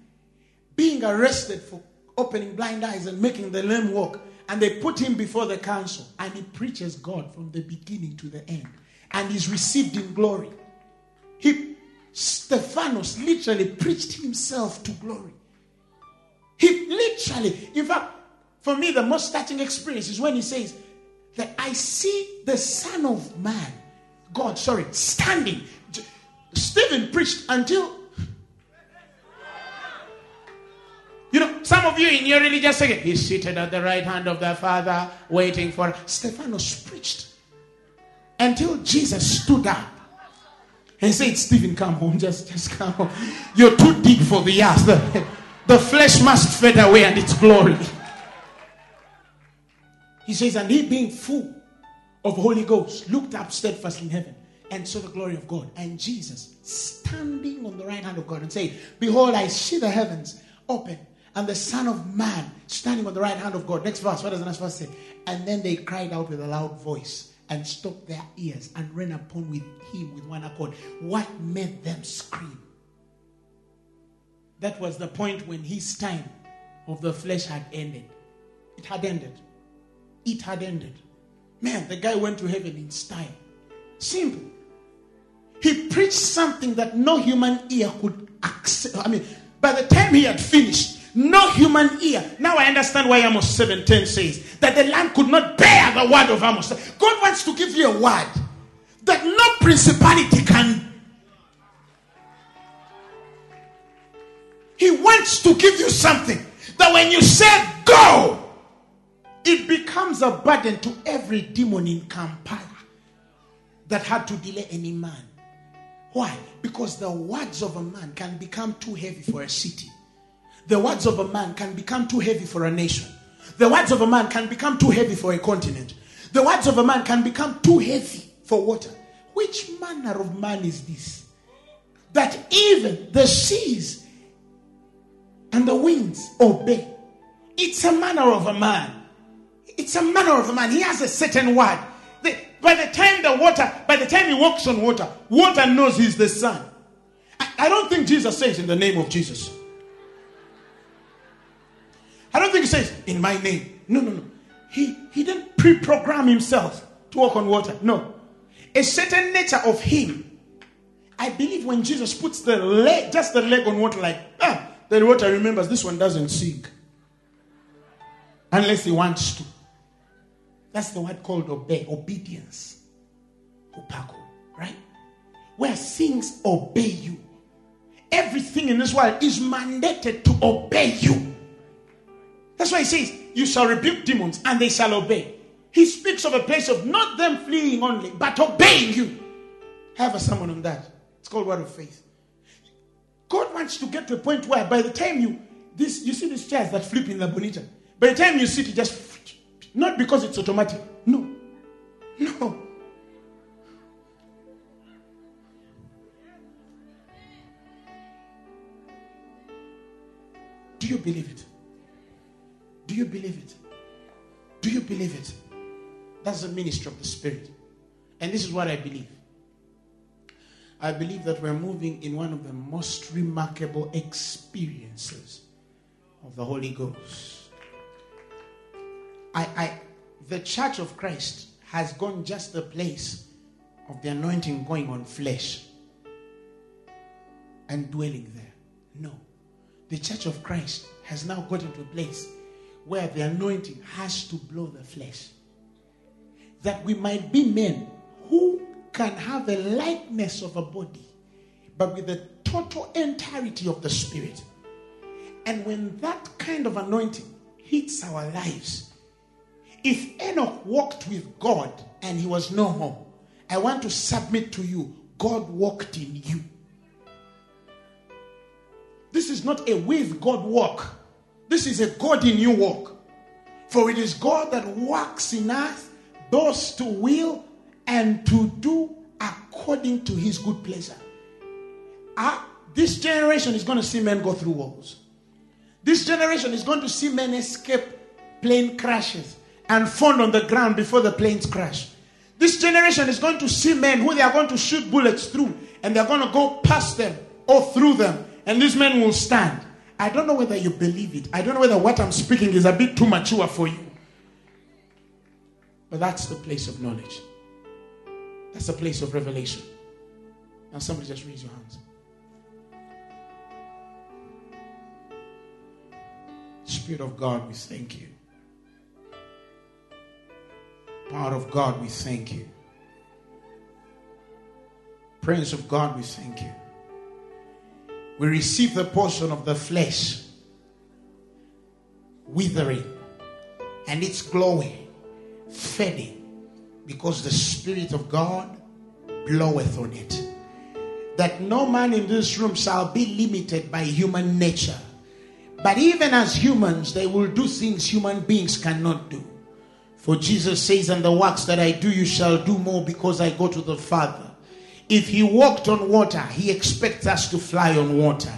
being arrested for opening blind eyes and making the lame walk. And they put him before the council, and he preaches God from the beginning to the end, and is received in glory. He, Stephanos, literally preached himself to glory. He literally, in fact, for me, the most touching experience is when he says that I see the Son of Man, God, sorry, standing. Stephen preached until some of you in your religious second, he's seated at the right hand of the Father, waiting for Stephanos preached until Jesus stood up and said, Stephen, come home, just, just come home. You're too deep for the earth. The, the flesh must fade away and its glory. He says, and he being full of Holy Ghost, looked up steadfastly in heaven and saw the glory of God. And Jesus standing on the right hand of God and saying, Behold, I see the heavens open and the Son of Man standing on the right hand of God. Next verse, what does the next verse say? And then they cried out with a loud voice and stopped their ears and ran upon with him with one accord. What made them scream? That was the point when his time of the flesh had ended. It had ended. It had ended. Man, the guy went to heaven in style. Simple. He preached something that no human ear could accept. I mean, by the time he had finished, no human ear. Now I understand why Amos 7:10 says that the land could not bear the word of Amos. God wants to give you a word that no principality can. He wants to give you something that when you say go, it becomes a burden to every demon in Kampala that had to delay any man. Why? Because the words of a man can become too heavy for a city the words of a man can become too heavy for a nation. The words of a man can become too heavy for a continent. The words of a man can become too heavy for water. Which manner of man is this? That even the seas and the winds obey. It's a manner of a man. It's a manner of a man. He has a certain word. The, by the time the water, by the time he walks on water, water knows he's the son. I, I don't think Jesus says in the name of Jesus. I don't think he says, in my name. No, no, no. He, he didn't pre program himself to walk on water. No. A certain nature of him. I believe when Jesus puts the leg, just the leg on water, like, ah, the water remembers this one doesn't sink. Unless he wants to. That's the word called obey, obedience. Upako, right? Where things obey you. Everything in this world is mandated to obey you. That's why he says, You shall rebuke demons and they shall obey. He speaks of a place of not them fleeing only, but obeying you. Have a sermon on that. It's called Word of Faith. God wants to get to a point where by the time you this you see these chairs that flip in the bonita, by the time you sit, it just not because it's automatic. No. No. Do you believe it? Do you believe it? Do you believe it? That's the ministry of the Spirit. And this is what I believe. I believe that we're moving in one of the most remarkable experiences of the Holy Ghost. I, I, the church of Christ has gone just the place of the anointing going on flesh and dwelling there. No. The church of Christ has now gotten to a place where the anointing has to blow the flesh. That we might be men who can have a likeness of a body, but with the total entirety of the spirit. And when that kind of anointing hits our lives, if Enoch walked with God and he was no more, I want to submit to you God walked in you. This is not a with God walk. This is a God in you walk. For it is God that works in us those to will and to do according to his good pleasure. Ah, this generation is going to see men go through walls. This generation is going to see men escape plane crashes and fall on the ground before the planes crash. This generation is going to see men who they are going to shoot bullets through and they're going to go past them or through them, and these men will stand. I don't know whether you believe it. I don't know whether what I'm speaking is a bit too mature for you. But that's the place of knowledge. That's the place of revelation. Now, somebody just raise your hands. Spirit of God, we thank you. Power of God, we thank you. Prince of God, we thank you. We receive the portion of the flesh withering and it's glowing, fading, because the Spirit of God bloweth on it. That no man in this room shall be limited by human nature. But even as humans, they will do things human beings cannot do. For Jesus says, And the works that I do, you shall do more because I go to the Father. If he walked on water, he expects us to fly on water.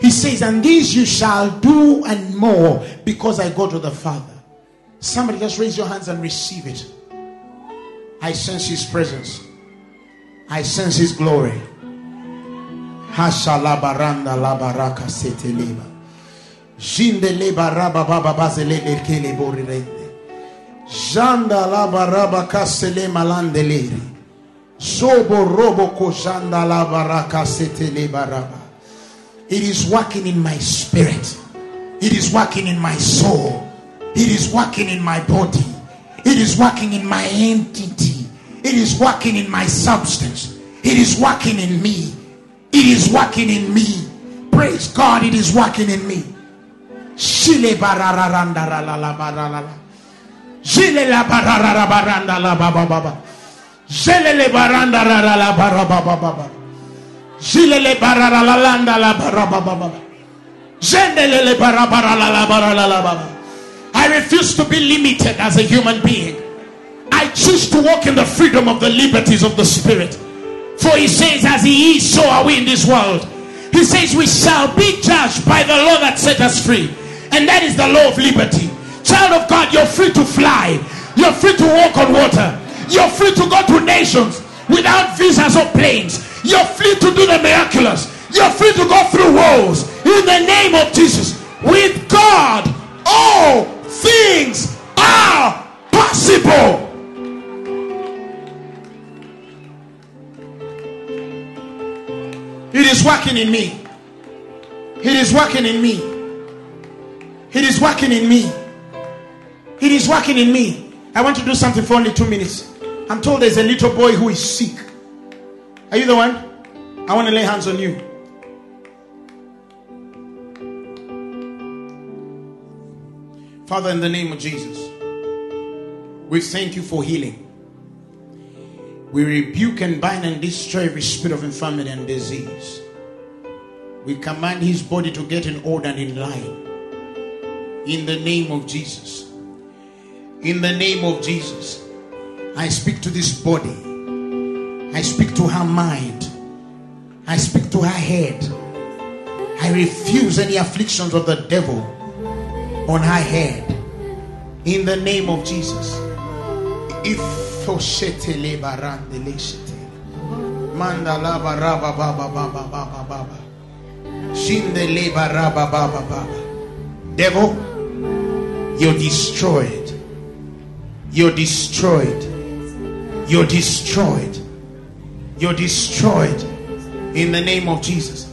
He says, And these you shall do and more because I go to the Father. Somebody just raise your hands and receive it. I sense his presence. I sense his glory. Hashalabaranda labaraka seteleba. Jinde leba raba baba bazele lekele borirende. Janda laba raba kasele malandeleri. It is working in my spirit. It is working in my soul. It is working in my body. It is working in my entity. It is working in my substance. It is working in me. It is working in me. Praise God, it is working in me. Shile la la la. Shile la la baba baba. Shile le baranda la la barara la landa la barabara la la barala. I refuse to be limited as a human being. I choose to walk in the freedom of the liberties of the Spirit. For he says, As he is, so are we in this world. He says, We shall be judged by the law that set us free. And that is the law of liberty. Child of God, you're free to fly, you're free to walk on water, you're free to go to nations without visas or planes, you're free to do the miraculous, you're free to go through walls in the name of Jesus. With God, all things are possible. It is working in me. It is working in me. It is working in me. It is working in me. I want to do something for only two minutes. I'm told there's a little boy who is sick. Are you the one? I want to lay hands on you. Father, in the name of Jesus, we thank you for healing. We rebuke and bind and destroy every spirit of infirmity and disease. We command his body to get in order and in line. In the name of Jesus. In the name of Jesus. I speak to this body. I speak to her mind. I speak to her head. I refuse any afflictions of the devil on her head. In the name of Jesus. If Foshete barande leshete. Manda raba baba baba baba baba. Shinde raba baba baba. Devil, you're destroyed You're destroyed. You're destroyed. You're destroyed in the name of Jesus.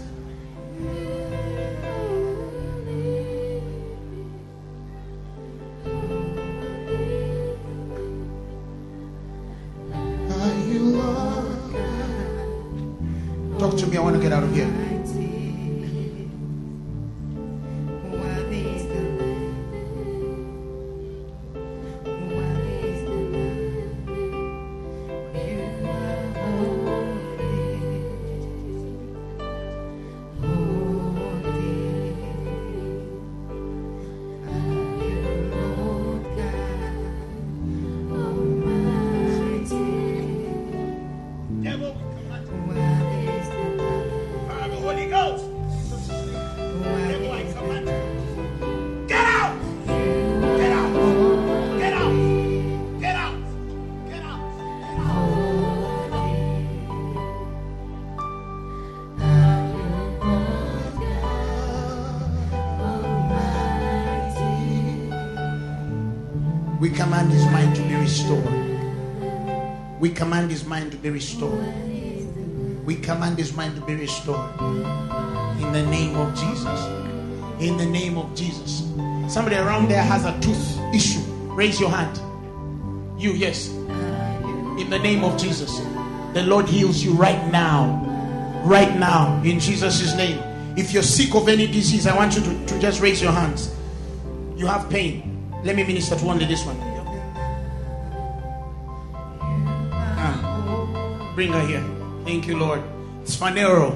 Command his mind to be restored. We command his mind to be restored. We command his mind to be restored. In the name of Jesus. In the name of Jesus. Somebody around there has a tooth issue. Raise your hand. You, yes. In the name of Jesus. The Lord heals you right now. Right now. In Jesus' name. If you're sick of any disease, I want you to, to just raise your hands. You have pain. Let me minister to only this one. Bring her here. Thank you, Lord. It's Fanero.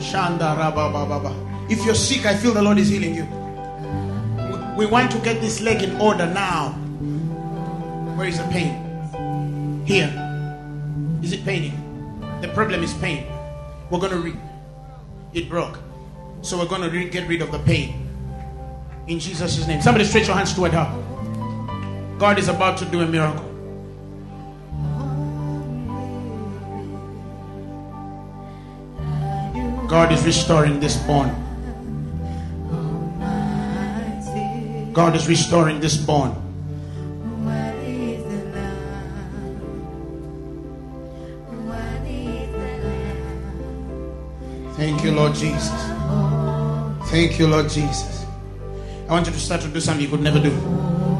Shanda Rabba Baba. If you're sick, I feel the Lord is healing you. We- want to get this leg in order now. Where is the pain? Here. Is it paining? The problem is pain. We're going to read. It broke. So we're going to re- get rid of the pain in Jesus' name. Somebody stretch your hands toward her. God is about to do a miracle. God is restoring this bond. God is restoring this bond. Thank you, Lord Jesus. Thank you, Lord Jesus. I want you to start to do something you could never do.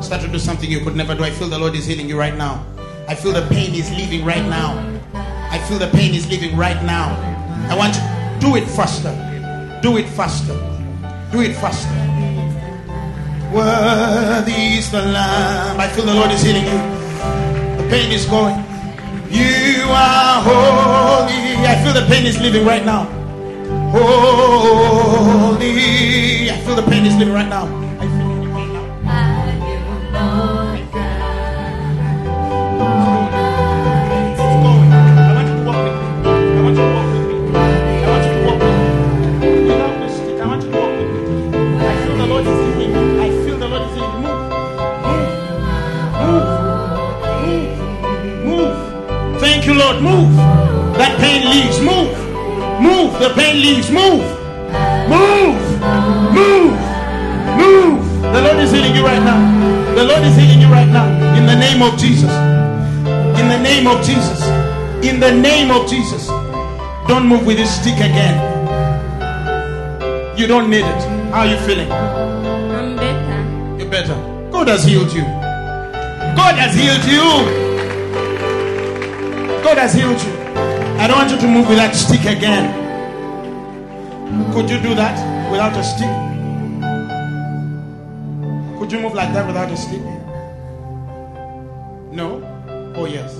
Start to do something you could never do. I feel the Lord is healing you right now. I feel the pain is leaving right now. I feel the pain is leaving right now. I want you do it faster. Do it faster. Do it faster. Worthy is the Lamb. I feel the Lord is healing you. The pain is going. You are holy. I feel the pain is leaving right now. Holy. I feel the pain is leaving right now. Lord. Move. That pain leaves. Move. Move. The pain leaves. Move. Move. Move. Move. The Lord is healing you right now. The Lord is healing you right now. In the name of Jesus. In the name of Jesus. In the name of Jesus. Don't move with this stick again. You don't need it. How are you feeling? I'm better. You're better. God has healed you. God has healed you. God has healed you. I don't want you to move with that stick again. Could you do that without a stick? Could you move like that without a stick? No? Oh, yes.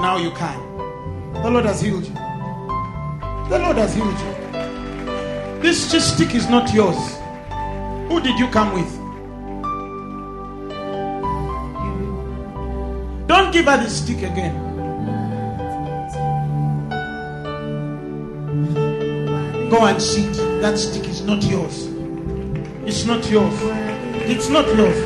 Now you can. The Lord has healed you. The Lord has healed you. This stick is not yours. Who did you come with? Don't give her the stick again. Go and sit. That stick is not yours. It's not yours. It's not yours.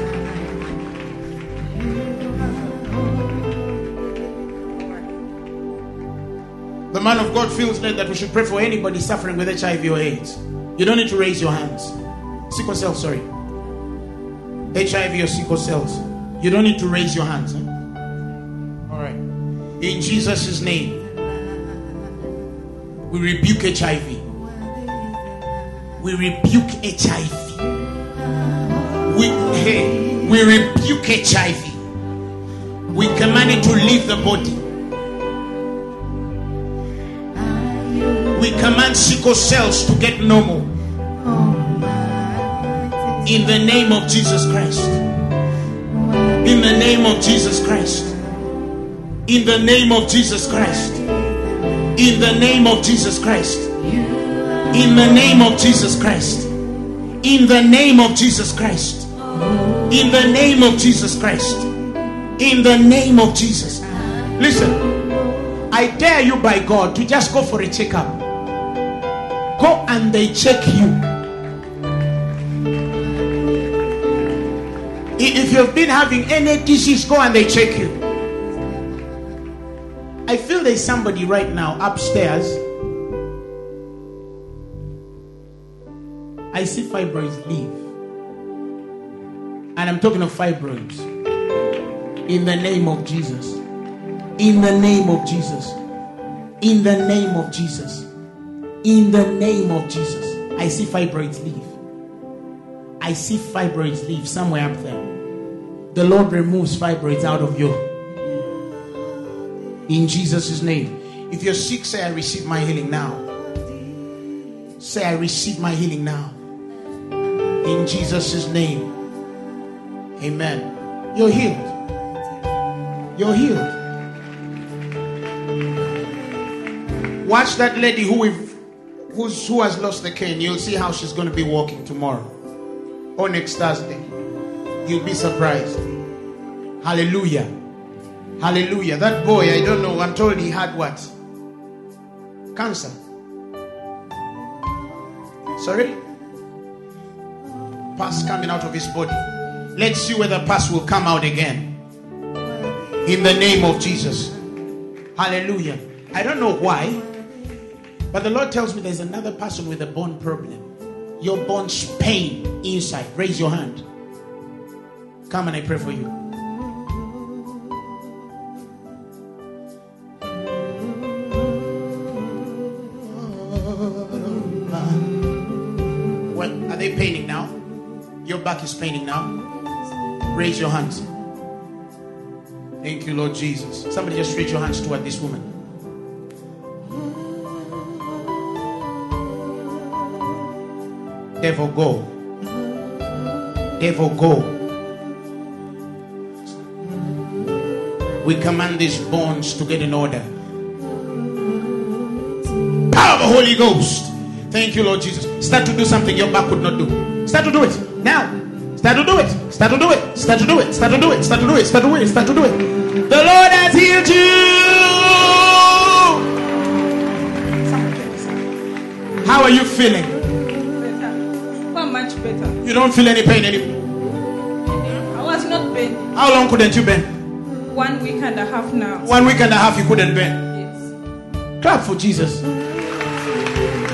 The man of God feels led that we should pray for anybody suffering with HIV or AIDS. You don't need to raise your hands. Sickle cell, sorry. HIV or sickle cells. You don't need to raise your hands. huh? In Jesus' name, we rebuke HIV. We rebuke HIV. We, hey, we rebuke HIV. We command it to leave the body. We command sickle cells to get normal. In the name of Jesus Christ. In the name of Jesus Christ. In the name of Jesus Christ. In the name of Jesus Christ. In the name of Jesus Christ. In the name of Jesus Christ. In the name of Jesus Christ. In the name of Jesus. Listen, I dare you by God to just go for a checkup. Go and they check you. If you've been having any disease, go and they check you. I feel there's somebody right now upstairs. I see fibroids leave. And I'm talking of fibroids. In the name of Jesus. In the name of Jesus. In the name of Jesus. In the name of Jesus. I see fibroids leave. I see fibroids leave somewhere up there. The Lord removes fibroids out of you. In Jesus' name. If you're sick, say, I receive my healing now. Say, I receive my healing now. In Jesus' name. Amen. You're healed. You're healed. Watch that lady who who's, who has lost the cane. You'll see how she's going to be walking tomorrow or next Thursday. You'll be surprised. Hallelujah. Hallelujah. That boy, I don't know, I'm told he had what? Cancer. Sorry? Pus coming out of his body. Let's see whether pus will come out again. In the name of Jesus. Hallelujah. I don't know why, but the Lord tells me there's another person with a bone problem. Your bones pain inside. Raise your hand. Come and I pray for you. Back is paining now. Raise your hands. Thank you, Lord Jesus. Somebody just raise your hands toward this woman. Devil, go. Devil, go. We command these bones to get in order. Power of the Holy Ghost. Thank you, Lord Jesus. Start to do something your back could not do. Start to do it now. Start to do it. Start to do it. Start to do it. Start to do it. Start to do it. Start to do it. Start to do it. The Lord has healed you. How are you feeling? Better. Quite much better. You don't feel any pain anymore. I was not bending. How long couldn't you bend? One week and a half now. One week and a half you couldn't bend. Yes. Clap for Jesus.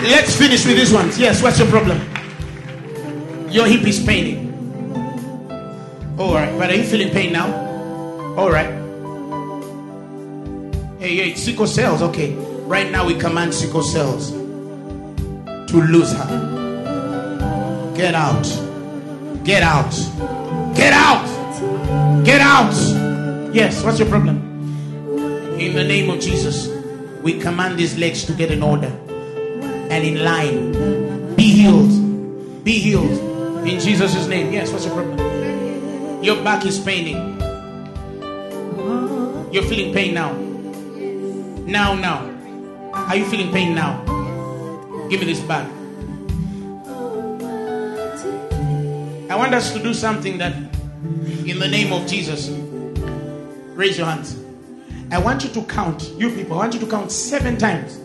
Let's finish with this one. Yes, what's your problem? Your hip is paining. All right, but are you feeling pain now? All right. Hey, hey, sickle cells. Okay, right now we command sickle cells to lose her. Get out. Get out. Get out. Get out. Yes, what's your problem? In the name of Jesus, we command these legs to get in order and in line. Be healed. Be healed. In Jesus' name. Yes, what's your problem? Your back is paining. You're feeling pain now. Now, now. Are you feeling pain now? Give me this back. I want us to do something that, in the name of Jesus, raise your hands. I want you to count, you people, I want you to count seven times.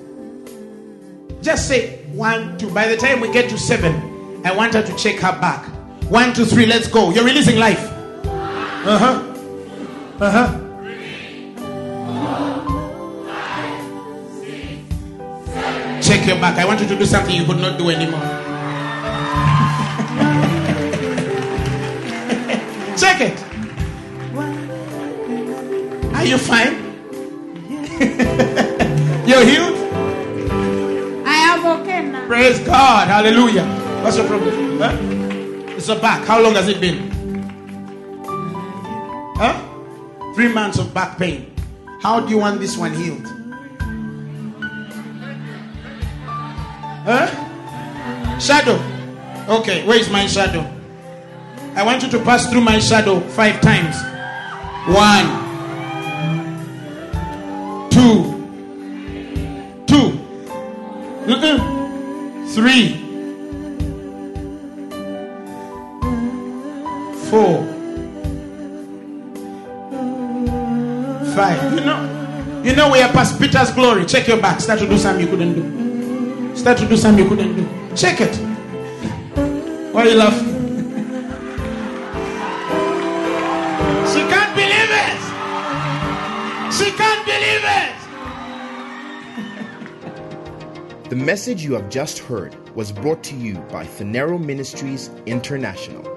Just say one, two. By the time we get to seven, I want her to check her back. One, two, three, let's go. You're releasing life. Uh huh. Uh huh. Check your back. I want you to do something you could not do anymore. Check it. Are you fine? You're healed? I am okay now. Praise God. Hallelujah. What's your problem? Huh? It's a back. How long has it been? Three months of back pain. How do you want this one healed? Huh? Shadow. Okay, where is my shadow? I want you to pass through my shadow five times. One, two, two, three, four, five. You know, you know we are past Peter's glory. Check your back. Start to do something you couldn't do. Start to do something you couldn't do. Check it. Why are you laughing? she can't believe it. She can't believe it. The message you have just heard was brought to you by Phaneroo Ministries International.